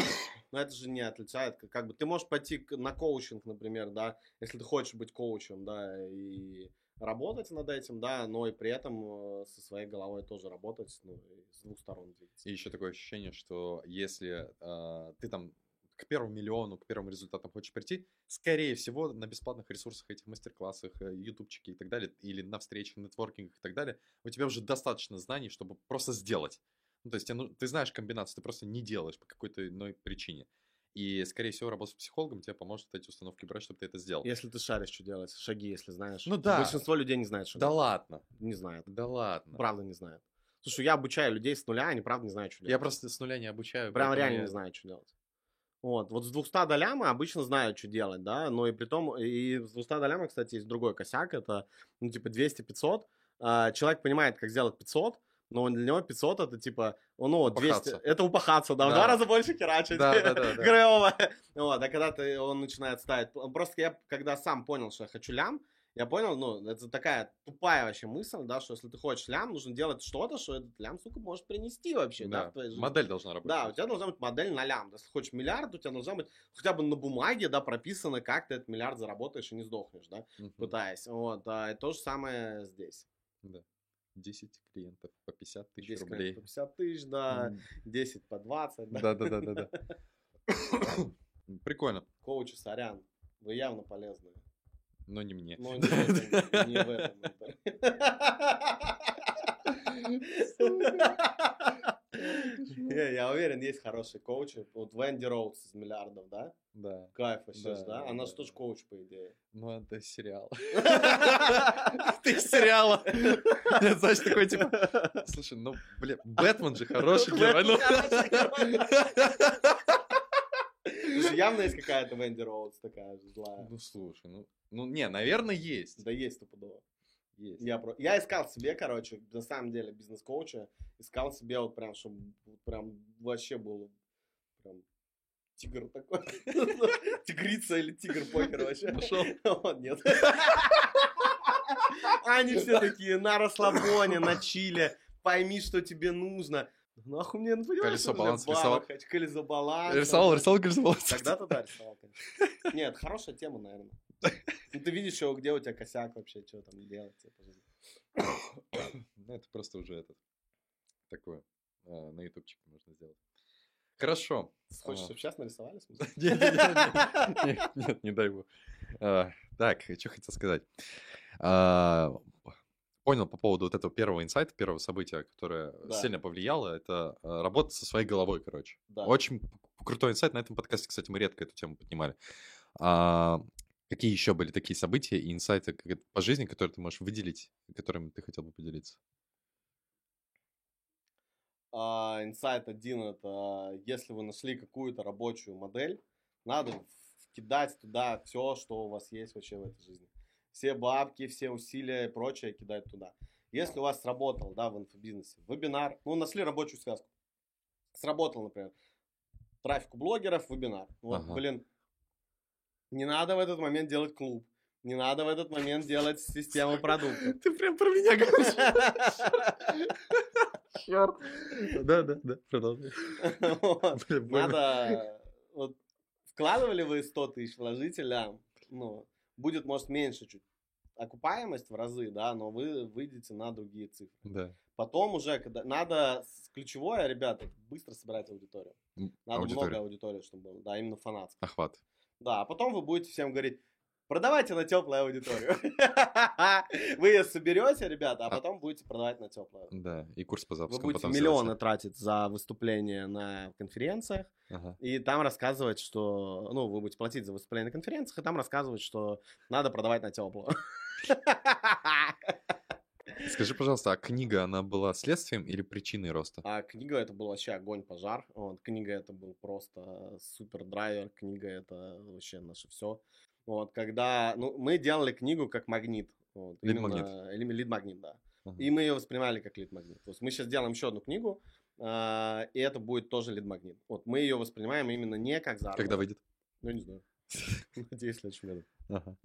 Но это же не отличает, как, как бы ты можешь пойти на коучинг, например, да, если ты хочешь быть коучем, да, и работать над этим, да, но и при этом э, со своей головой тоже работать, ну, и с двух сторон двигаться. И еще такое ощущение, что если а, ты там к первому миллиону, к первым результатам хочешь прийти, скорее всего, на бесплатных ресурсах, этих мастер-классах, э, ютубчике и так далее, или на встречах, нетворкингах и так далее, у тебя уже достаточно знаний, чтобы просто сделать. Ну, то есть тебе ну- ты знаешь комбинацию, ты просто не делаешь по какой-то иной причине. И, скорее всего, работа с психологом тебе поможет эти установки брать, чтобы ты это сделал. Если ты шаришь, что делать, шаги, если знаешь. Ну да. Большинство людей не знает, что Да делать. ладно, Не знает. да ладно. Правда не знает. Слушай, я обучаю людей с нуля, они правда не знают, что делать. Я просто с нуля не обучаю. Прям реально я- не знают, что делать. Вот, вот с 200 долям обычно знают, что делать, да, но и при том, и с 200 долями, кстати, есть другой косяк, это, ну, типа, 200-500, а, человек понимает, как сделать 500, но для него 500 это, типа, ну, 200, Упахаться. это упахаться, да, в Да. два раза больше херачить, Да, да, да, да. Клёво. Вот, а когда ты, он начинает ставить, просто я, когда сам понял, что я хочу лям, я понял, ну, это такая тупая вообще мысль, да, что если ты хочешь лям, нужно делать что-то, что этот лям, сука, может принести вообще, да, Да, в твоей жизни. модель должна работать. Да, у тебя должна быть модель на лям. Если хочешь миллиард, у тебя должна быть хотя бы на бумаге, да, прописано, как ты этот миллиард заработаешь и не сдохнешь, да, Мгм. пытаясь. Вот, а, и то же самое здесь. Да. 10 клиентов по 50 тысяч 10 рублей. по 50 тысяч, да, М, 10 по 20, да. Да, да, да, да, да. Прикольно, Коучи, сорян, вы явно полезные. Но не мне. Но не в этом. Не, Я уверен, есть хорошие коучи. Вот Венди Роудс из миллиардов, да? Да. Кайф вообще, Да, Она да, же тоже коуч, по идее. Ну, это сериал. Ты из сериала. Нет, знаешь, такой типа... Слушай, ну, блин, Бэтмен же хороший герой. ну. Явно есть какая-то Венди Роудс такая же злая. Ну, слушай, ну... Ну, не, наверное, есть. Да есть стопудово. Есть. Я, про... я искал себе, короче, на самом деле, бизнес-коуча. Искал себе вот прям, чтобы прям вообще был прям тигр такой. Тигрица или тигр покер вообще. Пошел. Нет. Они все такие на расслабоне, на чиле. Пойми, что тебе нужно. Нахуй мне, ну, понимаешь, Колесо бабок рисовал? Колесо баланса. Рисовал, рисовал, рисовал. Тогда-то да, рисовал, конечно. Нет, хорошая тема, наверное. Ну, ты видишь, что, где у тебя косяк вообще, что там делать жизни. Ну, это просто уже этот... Такое. а, На ютубчике можно сделать. Хорошо. Хочешь, А. чтобы сейчас нарисовали? смысле? Не-не-не, Нет, нет, не дай бог. А, Так, что хотел сказать. А, Понял по поводу вот этого первого инсайта, первого события, которое сильно повлияло, это а, работа со своей головой, короче. Очень крутой инсайт. На этом подкасте, кстати, мы редко эту тему поднимали. Какие еще были такие события и инсайты по жизни, которые ты можешь выделить, которыми ты хотел бы поделиться? А, Инсайт один это если вы нашли какую-то рабочую модель, надо кидать туда все, что у вас есть вообще в этой жизни. Все бабки, все усилия и прочее кидать туда. Если у вас сработал, да, в инфобизнесе, вебинар, ну, нашли рабочую связку. Сработал, например, трафик у блогеров, вебинар. Вот, Ага. блин, не надо в этот момент делать клуб. Не надо в этот момент делать систему продуктов. Ты прям про меня говоришь. Черт. Да, да, да, продолжай. Надо... Вот, вкладывали вы 100 тысяч, вложите лям. Ну, будет, может, меньше чуть окупаемость в разы, да, но вы выйдете на другие цифры. Да. Потом уже, когда надо ключевое, ребята, быстро собирать аудиторию. Надо аудитория. много аудитории, чтобы было, да, именно фанатская. Охват. Да, а потом вы будете всем говорить, продавайте на теплую аудиторию. Вы ее соберете, ребята, а А- потом будете продавать на теплую. Да, и курс по Вы запуску будете потом миллионы тратить за выступления на конференциях, и там рассказывать, что... Ну, вы будете платить за выступление на конференциях, и там рассказывать, что надо продавать на теплую. Скажи, пожалуйста, а книга, она была следствием или причиной роста? А книга это был вообще огонь, пожар. Вот, книга это был просто супер драйвер. Книга это вообще наше все. Вот, когда, ну, мы делали книгу как магнит. Вот, Лид-магнит. именно- Или лид-магнит, да. Ага. И мы ее воспринимали как лид-магнит. То есть мы сейчас делаем еще одну книгу, а, и это будет тоже лид-магнит. Вот мы ее воспринимаем именно не как заработок. Когда выйдет? Ну, не знаю. Надеюсь, в следующем году. Ага.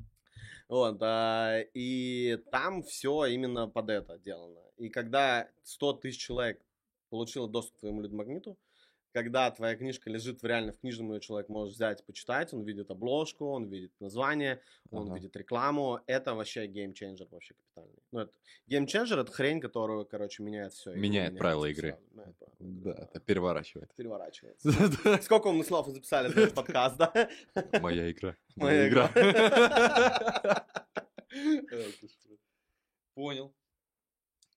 Вот, а, и там все именно под это делано. И когда 100 тысяч человек получило доступ к твоему лид-магниту, когда твоя книжка лежит в реально в книжном, ее человек может взять, почитать, он видит обложку, он видит название, он Ага. видит рекламу, это вообще геймченджер вообще капитальный. Ну, это геймченджер это хрень, которую, короче, меняет все. Меняет правила игры. Да, это переворачивает. переворачивается. Да. Сколько мы слов записали за этот подкаст, да? Моя игра. Моя игра. Понял.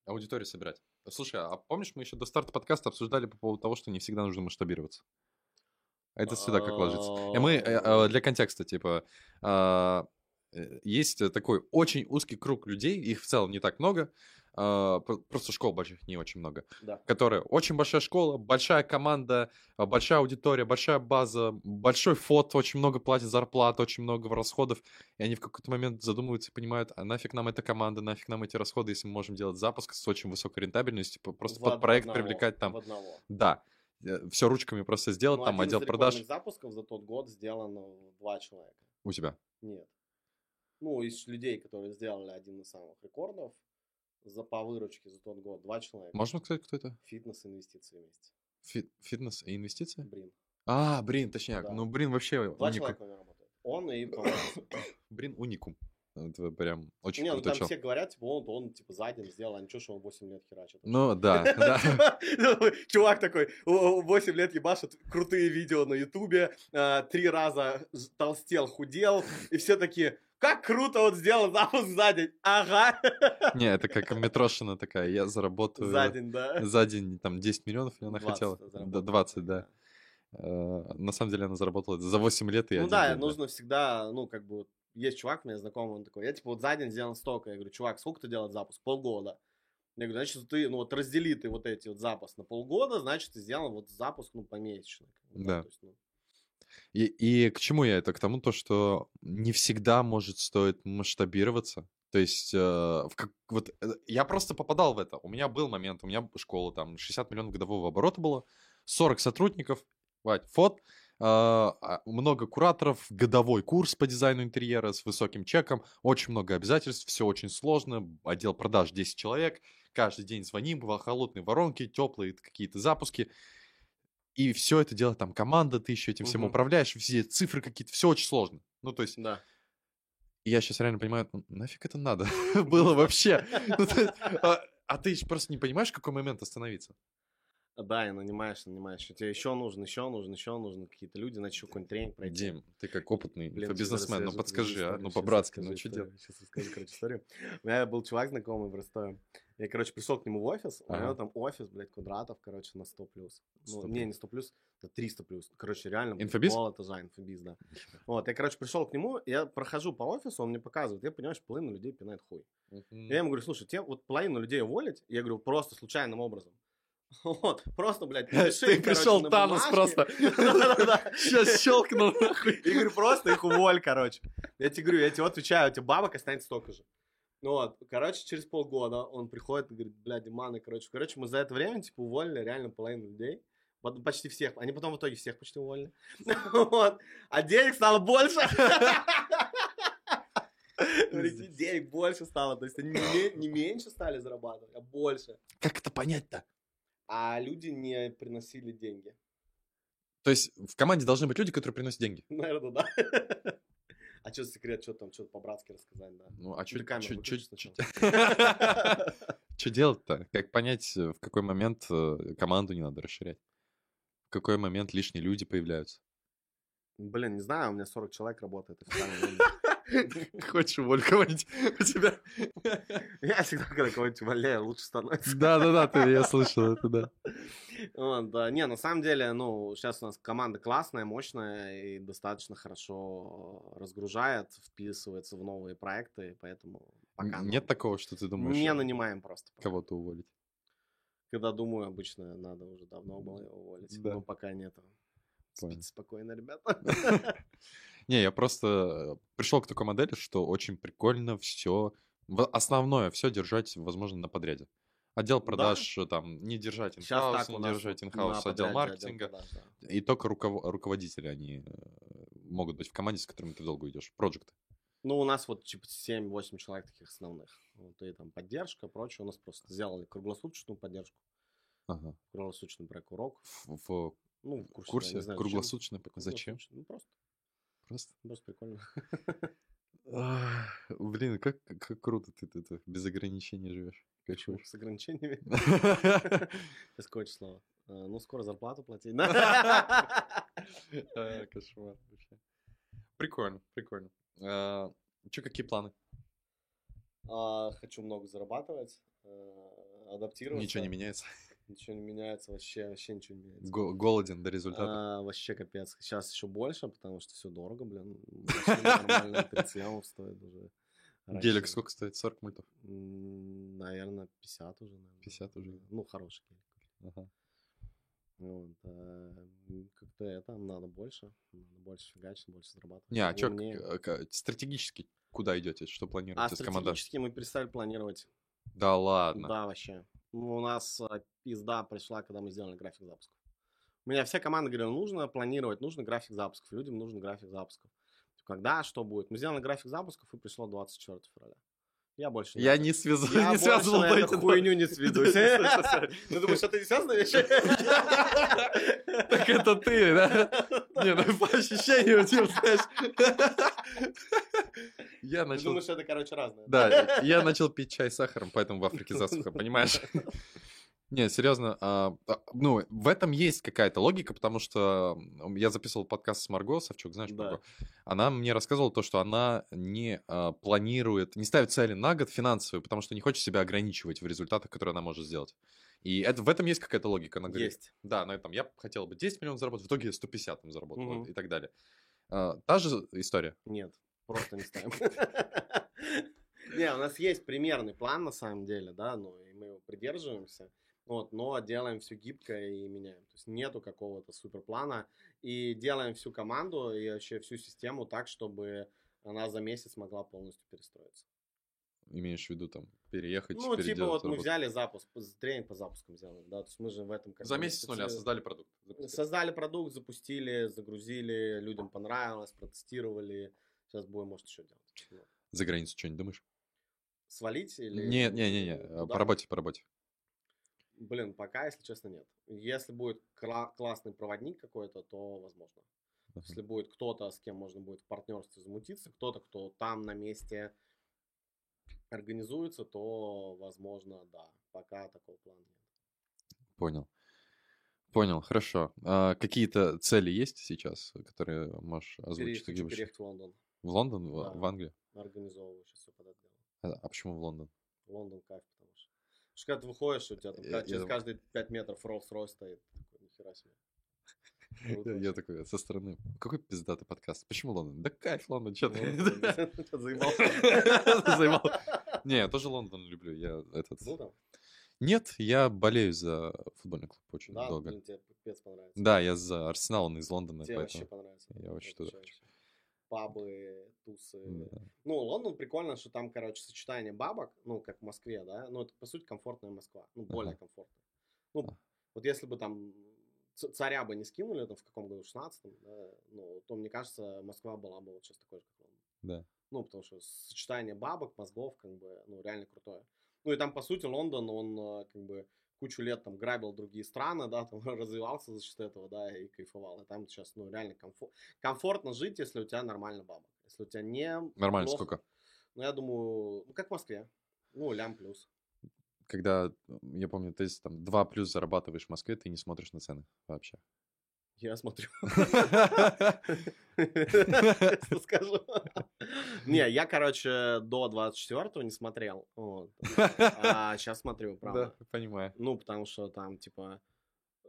Аудиторию собирать. Слушай, а помнишь, мы еще до старта подкаста обсуждали по поводу того, что не всегда нужно масштабироваться? А это сюда как ложится? И мы, э, э, для контекста, типа, а, э, есть такой очень узкий круг людей, их в целом не так много, а, просто школ больших не очень много, Да. которые очень большая школа, большая команда, а, большая аудитория, большая база, большой фот, очень много платят зарплат, очень много расходов, и они в какой-то момент задумываются и понимают, а нафиг нам эта команда, нафиг нам эти расходы, если мы можем делать запуск с очень высокой рентабельностью, просто В под од- проект одного, привлекать там, да, все ручками просто сделать, Ну, там отдел продаж запусков за тот год сделано два человека. у тебя. Нет. Ну, из людей, которые сделали один из самых рекордов за по выручке за тот год, два человека. Можно сказать, кто это? Фитнес, инвестиции вместе. Фи- фитнес и инвестиции? Брин. А, Брин, точняк. Да. Ну, Брин вообще Два уникум. человека у него работают. Он и Брин уникум. Это прям очень Не, ну там чел. все говорят, типа, он, он типа за день сделал, а ничего, что он 8 лет херачит. Ну, да, да. Чувак такой, 8 лет ебашит крутые видео на ютубе, а, три раза толстел, худел, и все такие, как круто он сделал запуск за день. Ага. Не, это как Метрошина такая, я заработаю За день, да. за день там 10 миллионов, она 20 хотела? Да, 20, да. Э, На самом деле она заработала за 8 лет и Ну да, день, нужно всегда, ну, как бы, вот, есть чувак у меня знакомый, он такой, я, типа, вот за день сделал столько. Я говорю, чувак, сколько ты делать запуск? Полгода. Я говорю, значит, ты, ну, вот раздели ты вот эти вот запуск на полгода, значит, ты сделал вот запуск, ну, помесячно. бы, Да. то есть, ну, И, и к чему я это? К тому, то, что не всегда может стоить масштабироваться. То есть, э, в как, вот, э, я просто попадал в это. У меня был момент, у меня школа, там, 60 миллионов годового оборота было, 40 сотрудников, Вать, фот, э, а, много кураторов, годовой курс по дизайну интерьера с высоким чеком, очень много обязательств, все очень сложно, отдел продаж 10 человек, каждый день звоним, во- холодные воронки, теплые какие-то запуски. И все это делает там команда, ты еще этим всем Мгм. управляешь, все цифры какие-то, все очень сложно. Ну, то есть, да. я сейчас реально понимаю, ну, нафиг это надо было вообще? Ну, а- А ты просто не понимаешь, в какой момент остановиться? Да, и нанимаешь, нанимаешь. Тебе еще нужно, еще нужно, еще нужно какие-то люди, еще какой-нибудь тренинг пройти. Дим, ты как опытный Блин, бизнесмен, ну подскажи, а? Ну по-братски, ну что делать? Сейчас расскажу, короче, историю. У меня был чувак знакомый в Ростове. Я, короче, пришел к нему в офис, у него Ага. там офис, блядь, квадратов, короче, на 100 плюс. 100 Ну, не, не 100 плюс, это 300 плюс. Короче, реально. Инфобиз? Пол этажа, инфобиз, да. Вот, я, короче, пришел к нему, я прохожу по офису, он мне показывает, я понимаю, что половина людей пинает хуй. Я ему говорю, слушай, тебе вот половину людей уволить, я говорю, просто случайным образом. Вот, просто, блядь, напиши, Ты короче, пришел на Танос просто. Сейчас щелкнул нахуй. Говорю, просто их уволь, короче. Я тебе говорю, я тебе отвечаю, у тебя бабок останется столько же. Ну вот, короче, через полгода он приходит и говорит, бля, Диманы, короче. Короче, мы за это время, типа, уволили реально половину людей. Вот Почти всех. Они потом в итоге всех почти уволили. Вот. А денег стало больше. Денег больше стало. То есть они не меньше стали зарабатывать, а больше. Как это понять-то? А люди не приносили деньги. То есть в команде должны быть люди, которые приносят деньги. Наверное, да. А что секрет, что там, что-то по-братски рассказать, да? Ну, а что выключи делать-то? Как понять, э, в какой момент э, команду не надо расширять? В какой момент лишние люди появляются? Блин, не знаю, у меня 40 человек работает. Хочешь уволить кого-нибудь у тебя? Я всегда, когда кого-нибудь увольняю, лучше становится. Да-да-да, ты- я слышал это, да. Вот, да. Не, на самом деле, ну, сейчас у нас команда классная, мощная и достаточно хорошо разгружает, вписывается в новые проекты, поэтому пока... Нет ну, такого, что ты думаешь, Не э, нанимаем просто. кого-то уволить? Когда думаю, обычно надо уже давно было его уволить. Да. Но пока нету. Спите спокойно, ребята. Не, я просто пришел к такой модели, что очень прикольно все, основное все держать, возможно, на подряде. Отдел продаж э, там не держать инхаус, не держать инхаус, отдел маркетинга. продаж, да. И только руков- руководители, они э, могут быть в команде, с которыми ты долго идешь. Проекты. Ну, у нас вот типа 7-8 человек таких основных. Вот, и там поддержка, прочее. У нас просто сделали круглосуточную поддержку, Ага. круглосуточный проект урок. В, в Ну, в курсе, курсе да, знаю, зачем. круглосуточно. Зачем? круглосуточный. Ну, просто, Просто. просто прикольно. Блин, как, как круто ты, ты без ограничений живешь. Кайфуешь. С ограничениями. Из какого числа? А, Ну, скоро зарплату платить. А, Кошмар вообще. Прикольно, прикольно. Че, какие планы? А, Хочу много зарабатывать, э, адаптироваться. Ничего не меняется. Ничего не меняется, вообще, вообще ничего не меняется. Го- Голоден до результата. А, вообще капец. Сейчас еще больше, потому что все дорого, блин. Нормально 30 ямов стоит уже. Гелик сколько стоит? 40 мультов? Наверное, 50 уже. наверное. 50 уже? Ну, хороший гелик. Ага. Вот, а, как-то это, надо больше. Надо больше фигачить, больше зарабатывать. Не, а что, Умнее. стратегически куда идете? Что А планируете с командой? стратегически мы перестали планировать. Да ладно. Да, вообще. Ну, у нас а, пизда пришла, когда мы сделали график запусков. У меня вся команда говорила, нужно планировать, нужно график запусков. Людям нужен график запусков. Когда, что будет? Мы сделали график запусков, и пришло 24 февраля. Я больше Я это- не, связу, Я не связывал на эту хуйню не сведусь. Ну, думаешь, это не связанные вещи? Так это ты, да? Не, ну по ощущениям, типа, знаешь. Я Ты начал... думаешь, это, короче, разное? Да, я начал пить чай с сахаром, поэтому в Африке засуха, понимаешь? Не, серьезно, а, а, ну, в этом есть какая-то логика, потому что я записывал подкаст с Марго Савчук, знаешь, Да. Марго? Она мне рассказывала то, что она не а, планирует, не ставит цели на год финансовые, потому что не хочет себя ограничивать в результатах, которые она может сделать. И это, в этом есть какая-то логика. Она говорит, Есть. да, на этом я хотел бы 10 миллионов заработать, в итоге 150 там заработал Мгм. и так далее. А, та же история. Нет, просто не ставим. Не, у нас есть примерный план на самом деле, да, ну и мы его придерживаемся, вот, но делаем все гибко и меняем. То есть нету какого-то суперплана и делаем всю команду и вообще всю систему так, чтобы она за месяц могла полностью перестроиться. Имеешь в виду там переехать, Ну, типа вот мы работу. взяли запуск, тренинг по запускам сделали, да, то есть мы же в этом... За месяц с нуля создали продукт. запустили. Создали продукт, запустили, загрузили, людям понравилось, протестировали. Сейчас будем, может, еще делать. Вот. За границу что-нибудь думаешь? Свалить или... Нет, не, не, не, куда? по работе, по работе. Блин, пока, если честно, нет. Если будет кла- классный проводник какой-то, то возможно. Ага. Если будет кто-то, с кем можно будет в партнерстве замутиться, кто-то, кто там на месте организуется, то, возможно, да. Пока такого плана нет. Понял. Понял, хорошо. А какие-то цели есть сейчас, которые можешь озвучить? Хочу переехать в Лондон. В Лондон, в, Да. в Англию? Организовываю сейчас все под. А, а почему в Лондон? Лондон кайф, потому что... Потому что когда ты выходишь, у тебя там Я- через я- каждые 5 метров Rolls-Royce стоит. Такой, нихера себе. Я, я вообще. такой со стороны. Какой пиздатый подкаст? Почему Лондон? Да кайф, Лондон, что ты? Заебал. Не, я тоже Лондон люблю. Я этот... Там? Нет, я болею за футбольный клуб очень Да, долго. блин, тебе пипец понравится. Да, я за Арсенал, он из Лондона, Тебе вообще поэтому... понравится. я очень туда хочу. Пабы, тусы. Да. Ну, Лондон прикольно, что там, короче, сочетание бабок, ну, как в Москве, да, ну, это, по сути, комфортная Москва, ну, более Ага. комфортная. Ну, А. вот если бы там царя бы не скинули, там, в каком году, в 16 да, ну, то, мне кажется, Москва была бы вот сейчас такой же, как Лондон. Да. Ну, потому что сочетание бабок, мозгов, как бы, ну, реально крутое. Ну, и там, по сути, Лондон, он, э, как бы, кучу лет там грабил другие страны, да, там развивался за счет этого, да, и кайфовал. И там сейчас, ну, реально комфор- комфортно жить, если у тебя нормально бабок. Если у тебя не... Нормально, плохо- сколько? Ну, я думаю, ну, как в Москве. Ну, лям плюс. Когда, я помню, ты там 2 плюс зарабатываешь в Москве, ты не смотришь на цены вообще. Я смотрю. Скажу? Не, я, короче, до 24-го не смотрел. А сейчас смотрю, Да, правда. понимаю. Ну, потому что там, типа,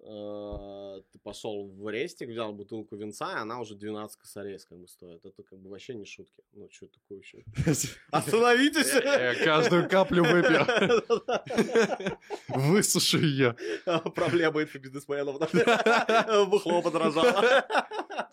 ты пошел в рестик, взял бутылку винца, и она уже 12 косарей как бы стоит. Это как бы вообще не шутки. Ну, что такое вообще? Остановитесь! Я каждую каплю выпью. Высушу ее. Проблема инфобизнесменов. Бухло подорожало.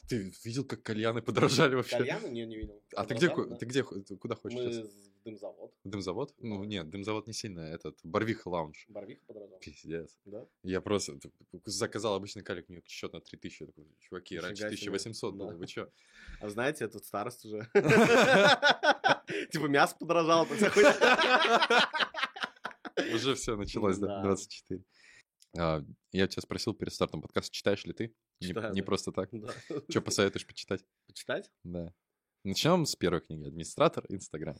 Ты видел, как кальяны подорожали вообще? Кальяны? Не, не видел. А ты где, да? ты где, куда хочешь Мы сейчас? в дымзавод. Дымзавод? Ну, нет, дымзавод не сильно, этот, Барвиха лаунж. Барвиха подорожала. Пиздец. Да? Я просто заказал обычный калик, мне счет на 3000. Я такой, чуваки, раньше Нифига себе. 1800 было, Да. вы чё? А знаете, я тут старость уже. Типа мясо подорожало. хуйня. Уже все началось, Да. 24. А, Я тебя спросил перед стартом подкаста, читаешь ли ты? Не- Читаю, Не да. просто так. Да. Что посоветуешь почитать? Почитать? Да. Начнем с первой книги. Администратор Инстаграм.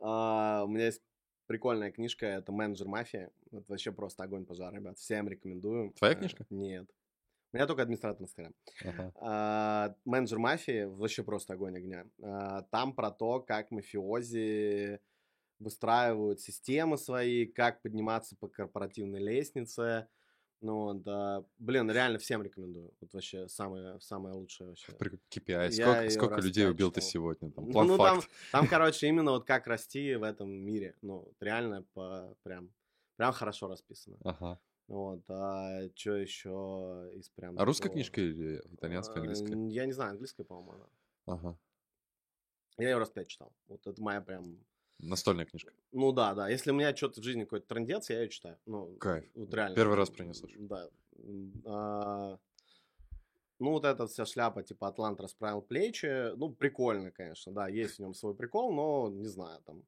А, У меня есть прикольная книжка, это «Менеджер мафия». Это вообще просто огонь пожар, ребят. Всем рекомендую. Твоя А, книжка? Нет. У меня только администратор Инстаграм. Ага. А, Менеджер мафии вообще просто огонь огня. А, Там про то, как мафиози выстраивают системы свои, как подниматься по корпоративной лестнице. Ну, вот, а, блин, реально всем рекомендую. Вот вообще самое, самое лучшее вообще. KPI. Я Сколько, сколько людей убил ты сегодня? Там, Ну, план ну, там, факт. там, короче, именно вот как расти в этом мире. Ну, реально по, прям, прям хорошо расписано. Ага. Вот, а что еще из прям... А русская книжка или итальянская, А, английская? Я не знаю, английская, по-моему, она. Ага. Я ее раз пять читал. Вот это моя прям... Настольная книжка. Ну да, да. Если у меня что-то в жизни какой-то трендец, я ее читаю. Ну, Кайф. Вот реально. Первый раз про слышу. Да. А, ну, вот эта вся шляпа, типа, Атлант расправил плечи. Ну, прикольно, конечно, да, есть в нем свой прикол, но, не знаю, там,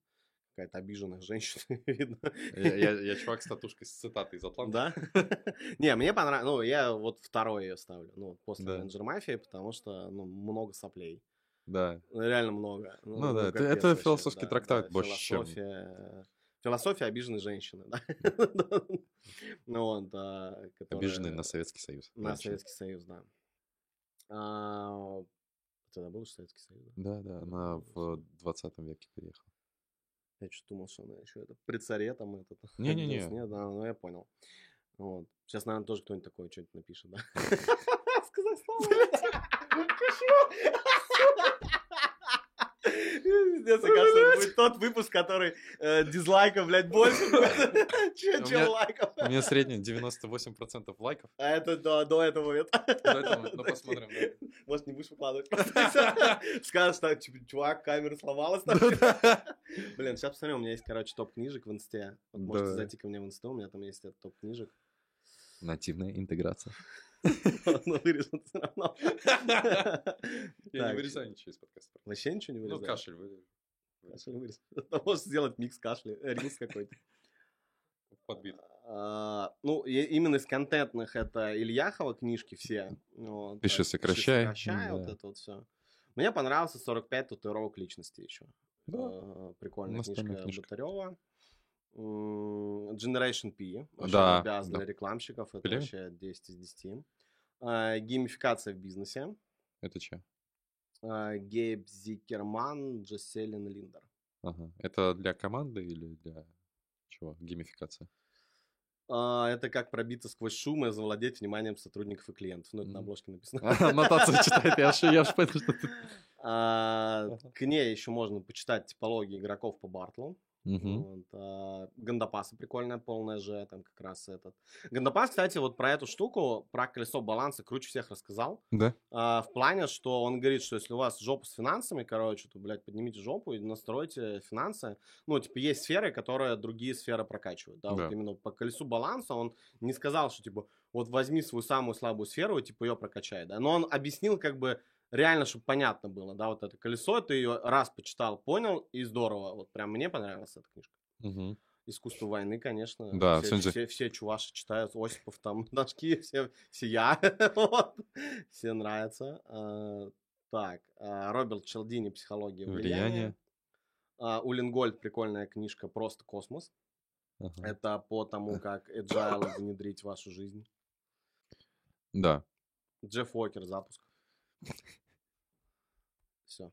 какая-то обиженная женщина, видно. Я, я- я чувак с татушкой с цитатой из Атланта. Да? Не, мне понравилось. Ну, я вот второй ее ставлю. Ну, после Да. менеджер мафии, потому что, ну, много соплей. Да. Ну, Реально много. Ну да, это- это вообще, философский да, трактат да, больше, чем- Философия... Философия обиженной женщины, да. Ну вот, да, Обиженный на Советский Союз. На. Советский Союз, да. А, забыл, что Советский Союз, да? Да, да, она в 20 веке переехала. Я что думал, что она еще это при царе там этот. Не-не-не. Нет, да, ну я понял. Вот. Сейчас, наверное, тоже кто-нибудь такое что-нибудь напишет, да? Сказать слово. Пиздец, оказывается, это будет тот выпуск, который э, дизлайков, блядь, больше чем лайков. У меня средний 98% лайков. А это до, до этого момента. До этого, ну, посмотрим, да. Может, не будешь выкладывать. Скажешь, так, типа, чувак, камера сломалась. Блин, сейчас посмотрим, у меня есть, короче, топ книжек в инсте. Вот Можете зайти ко мне в инсту, у меня там есть этот топ книжек. Нативная интеграция. Но вырежут все равно. Я не вырезаю ничего из подкаста. Вообще ничего не Ну, вырезаешь? кашель вырежу. Можешь сделать микс кашля, э, рилс какой-то. Подбит. А, Ну, именно из контентных это Ильяхова книжки все. Вот, Пиши, сокращай. сокращай, вот это вот все. Мне понравился 45 татуировок личности еще. Да. Э, Прикольная книжка книжка. Батарева. Generation P. Да, обяз для да. рекламщиков. Это Блин. вообще 10 из 10. А, Геймификация в бизнесе. Это что? А, Гейб Зикерман, Джесселин Линдер. Ага. Это для команды или для чего? Геймификация. А, Это как пробиться сквозь шум и завладеть вниманием сотрудников и клиентов. Ну, это на обложке написано. А, Аннотацию читает, я аж понял, что ты... К ней еще можно почитать типологии игроков по Бартлу. Мгм. Вот, а, Гандапаса прикольная, полная же, там как раз этот. Гандапас, кстати, вот про эту штуку, про колесо баланса круче всех рассказал. Да? А, в плане, что он говорит, что если у вас жопа с финансами, короче, то, блядь, поднимите жопу и настройте финансы. Ну, типа, есть сферы, которые другие сферы прокачивают. Да, Да. вот именно по колесу баланса он не сказал, что, типа, вот возьми свою самую слабую сферу и, типа, ее прокачай, да. Но он объяснил, как бы, реально, чтобы понятно было, да, вот это колесо, ты ее раз почитал, понял, и здорово. Вот прям мне понравилась эта книжка. Мгм. Искусство войны, конечно. Да, все, Суньцзы. все, все чуваши читают, Осипов там, Дашки, все, все я, вот. все нравится. А, Так, а, Роберт Челдини «Психология влияния». Влияние. А, у Лингольд прикольная книжка «Просто космос». Ага. Это по тому, как agile внедрить в вашу жизнь. Да, Джефф Уокер «Запуск». Все.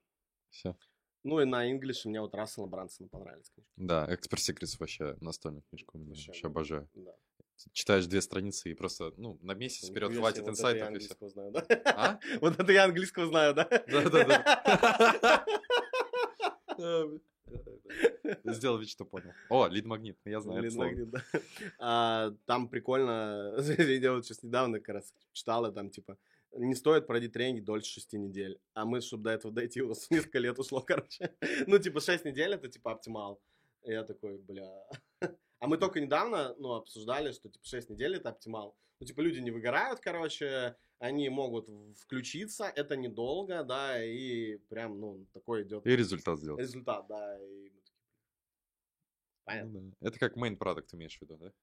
все. Ну и на инглише мне вот Рассела Брансона понравились книжки. Да, Expert Secrets вообще настольная книжка у меня. Вообще, Вообще обожаю. Да. Читаешь две страницы и просто, ну, на месяц вперед Нихуя хватит вот это я инсайтов и все. английского знаю, да? А? Вот это я английского знаю, да? Да-да-да. Сделал вид, что понял. О, лид-магнит, я знаю это Блин, слово. магнит, да. А, Там прикольно, я вот сейчас недавно как раз читала, там типа, не стоит пройти тренинг дольше шести недель. А мы, чтобы до этого дойти, у нас несколько лет ушло, короче. Ну, типа, 6 недель это, типа, оптимал. И я такой, бля. А мы только недавно, ну, обсуждали, что, типа, 6 недель это оптимал. Ну, типа, люди не выгорают, короче, они могут включиться, это недолго, да, и прям, ну, такой идет И результат сделать. результат, да, и мы такие, понятно. Ну да. Это как main продукт имеешь в виду, да?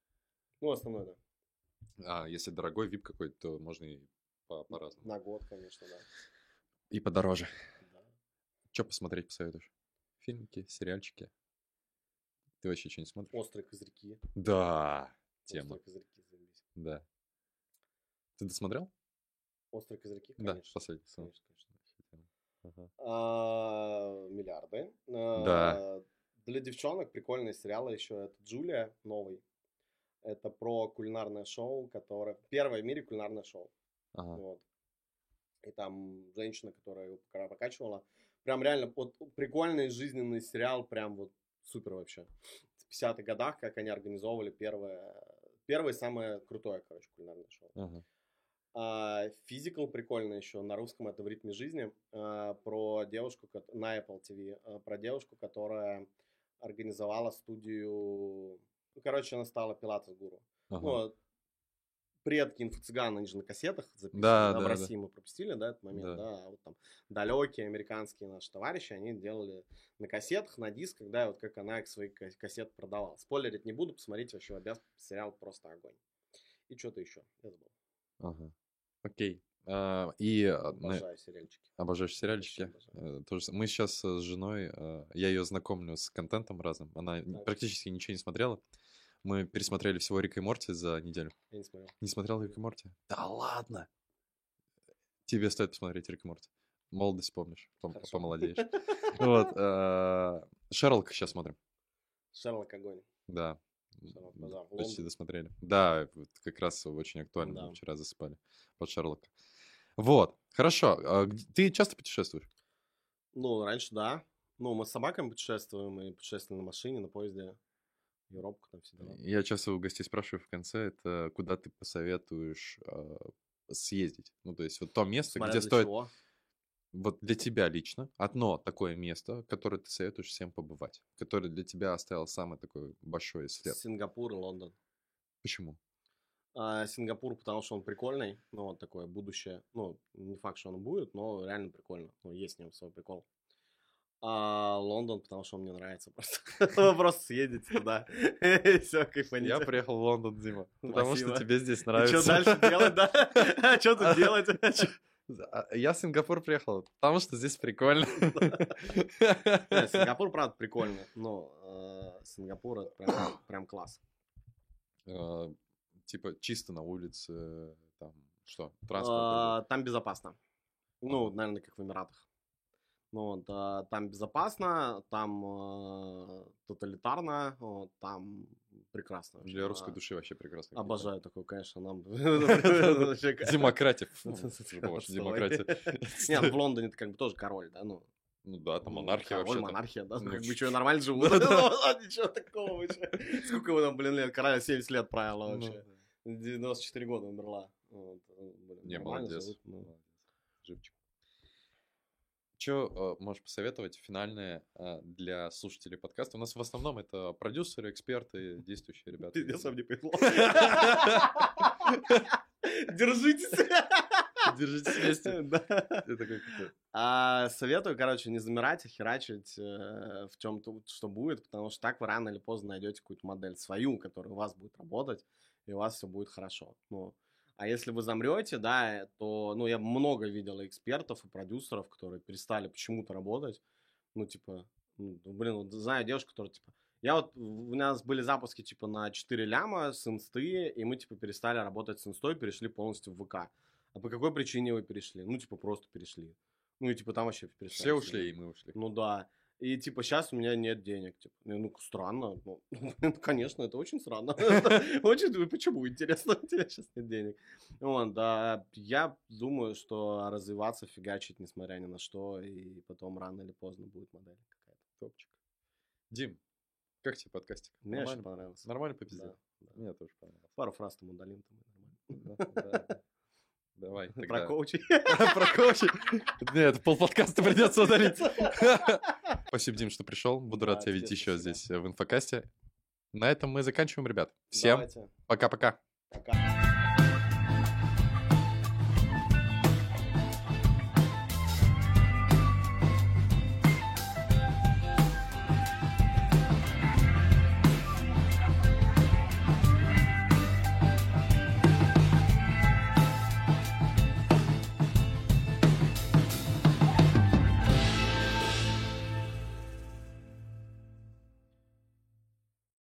Ну, основной, да. А, если дорогой VIP какой-то, то можно и по- по-разному. На год, конечно, да. И подороже. Да. Что посмотреть посоветуешь? Фильмики, сериальчики? Ты вообще что не смотришь? Острые козырьки. Да, тема, Острые козырьки, заебись. да. Ты досмотрел? Острые козырьки, Да, конечно. последний сезон. Конечно, конечно. Ага. А, Миллиарды. Да. А, Для девчонок прикольные сериалы еще. Это Джулия, новый. Это про кулинарное шоу, которое... Первое в мире кулинарное шоу. Ага. Вот. И там женщина, которая его пока- покачивала. Прям реально, вот прикольный жизненный сериал, прям вот супер вообще. В 50-х годах, как они организовывали первое, первое самое крутое, короче, кулинарное шоу. Ага. Физикал прикольно еще, на русском это «В ритме жизни», а, про девушку, на Apple TV, а, про девушку, которая организовала студию, ну, короче, она стала пилатес-гуру. Ага. Ну, предки инфо-цыган, они же на кассетах записаны, Да, да, да, в да. России мы пропустили, да, этот момент, Да. да, а вот там далекие американские наши товарищи, они делали на кассетах, на дисках, да, и вот как она их свои ка- кассеты продавала. Спойлерить не буду, посмотрите вообще обяз сериал просто огонь. И что-то еще, я забыл. Ага. Окей. А, и а, Обожаю сериальчики. обожаешь сериальчики? обожаю. Э, тоже Мы сейчас с женой, э, я ее знакомлю с контентом разным. Она Так. практически ничего не смотрела. Мы пересмотрели всего Рика и Морти за неделю. Я не смотрел. Не смотрел Рик и Морти? Да ладно! Тебе стоит посмотреть Рик и Морти. Молодость помнишь, пом- Хорошо. помолодеешь. Вот. э, Шерлок сейчас смотрим. Шерлок огонь. Да. Почти досмотрели. Да, как раз очень актуально. Мы вчера засыпали под Шерлока. Вот. Хорошо. а Ты часто путешествуешь? Ну, раньше да. Ну, мы с собаками путешествуем и путешествовали на машине, на поезде. Европу там все дела. Я часто у гостей спрашиваю в конце, это куда ты посоветуешь э, съездить? Ну, то есть вот то место, Смотря где стоит... чего. Вот для тебя лично одно такое место, которое ты советуешь всем побывать, которое для тебя оставило самый такой большой след. Сингапур и Лондон. Почему? А, Сингапур, потому что он прикольный, ну, вот такое будущее. Ну, не факт, что он будет, но реально прикольно. Ну, есть в нем свой прикол. А Лондон, потому что он мне нравится просто. Вы Просто съездите туда. Все, кайфаните. Я приехал в Лондон, Дима, потому что тебе здесь И что нравится. дальше делать, да? А что тут делать? А Я в Сингапур приехал, потому что здесь прикольно. Сингапур, правда, прикольный. Но Сингапур это прям, класс. Типа чисто на улице, там, что, транспорт. А, Там безопасно. Ну, наверное, как в Эмиратах. Ну, вот, а, там безопасно, там э, тоталитарно, вот, там прекрасно. вообще. Для русской А, души вообще прекрасно. Обожаю такое, конечно, нам. Демократия. Это демократия. Нет, ну, в Лондоне ты как бы тоже король, да, ну. Ну да, там ну, монархия король, вообще. монархия, да, Ну, как бы что, нормально живут. Ну, да. Ну, Ничего такого вообще. Сколько вы там, блин, лет? Короля 70 лет правила вообще. 94 года умерла. Э, Не, ну. молодец. Живчик. Что можешь посоветовать финальное э, для слушателей подкаста? У нас в основном это продюсеры, эксперты, действующие ребята. Пиздец, вам не повезло. Держитесь. Держитесь вместе. Да. А, советую, короче, не замирать, а херачить э, в чем-то, что будет, потому что так вы рано или поздно найдете какую-то модель свою, которая у вас будет работать, и у вас все будет хорошо. Ну, А если вы замрете, да, то, ну, я много видел экспертов и продюсеров, которые перестали почему-то работать. Ну, типа, ну, блин, вот знаю девушку, которая, типа, я вот, у нас были запуски, типа, на 4 ляма с инсты, и мы, типа, перестали работать с инстой, перешли полностью в ВК. А по какой причине вы перешли? Ну, типа, просто перешли. Ну, и, типа, там вообще перестали. Все ушли, и мы ушли. Ну, да. И, типа, сейчас у меня нет денег. Типа, ну, странно. Ну, ну, конечно, это очень странно. Очень, почему, интересно, у тебя сейчас нет денег. Вот, да, я думаю, что развиваться, фигачить, несмотря ни на что, и потом рано или поздно будет модель какая-то. Топчик. Дим, как тебе подкастик? Мне очень понравился. Нормально попиздел? Да, да. Мне тоже понравилось. Пару фраз там удалим, там нормально. Да, да, да. Давай. Про тогда. коучей. Про коучинг? Нет, полподкаста придется удалить. Спасибо, Дим, что пришел. Буду рад тебя видеть еще здесь э, в инфокасте. На этом мы заканчиваем, ребят. Всем Давайте. пока-пока. Пока.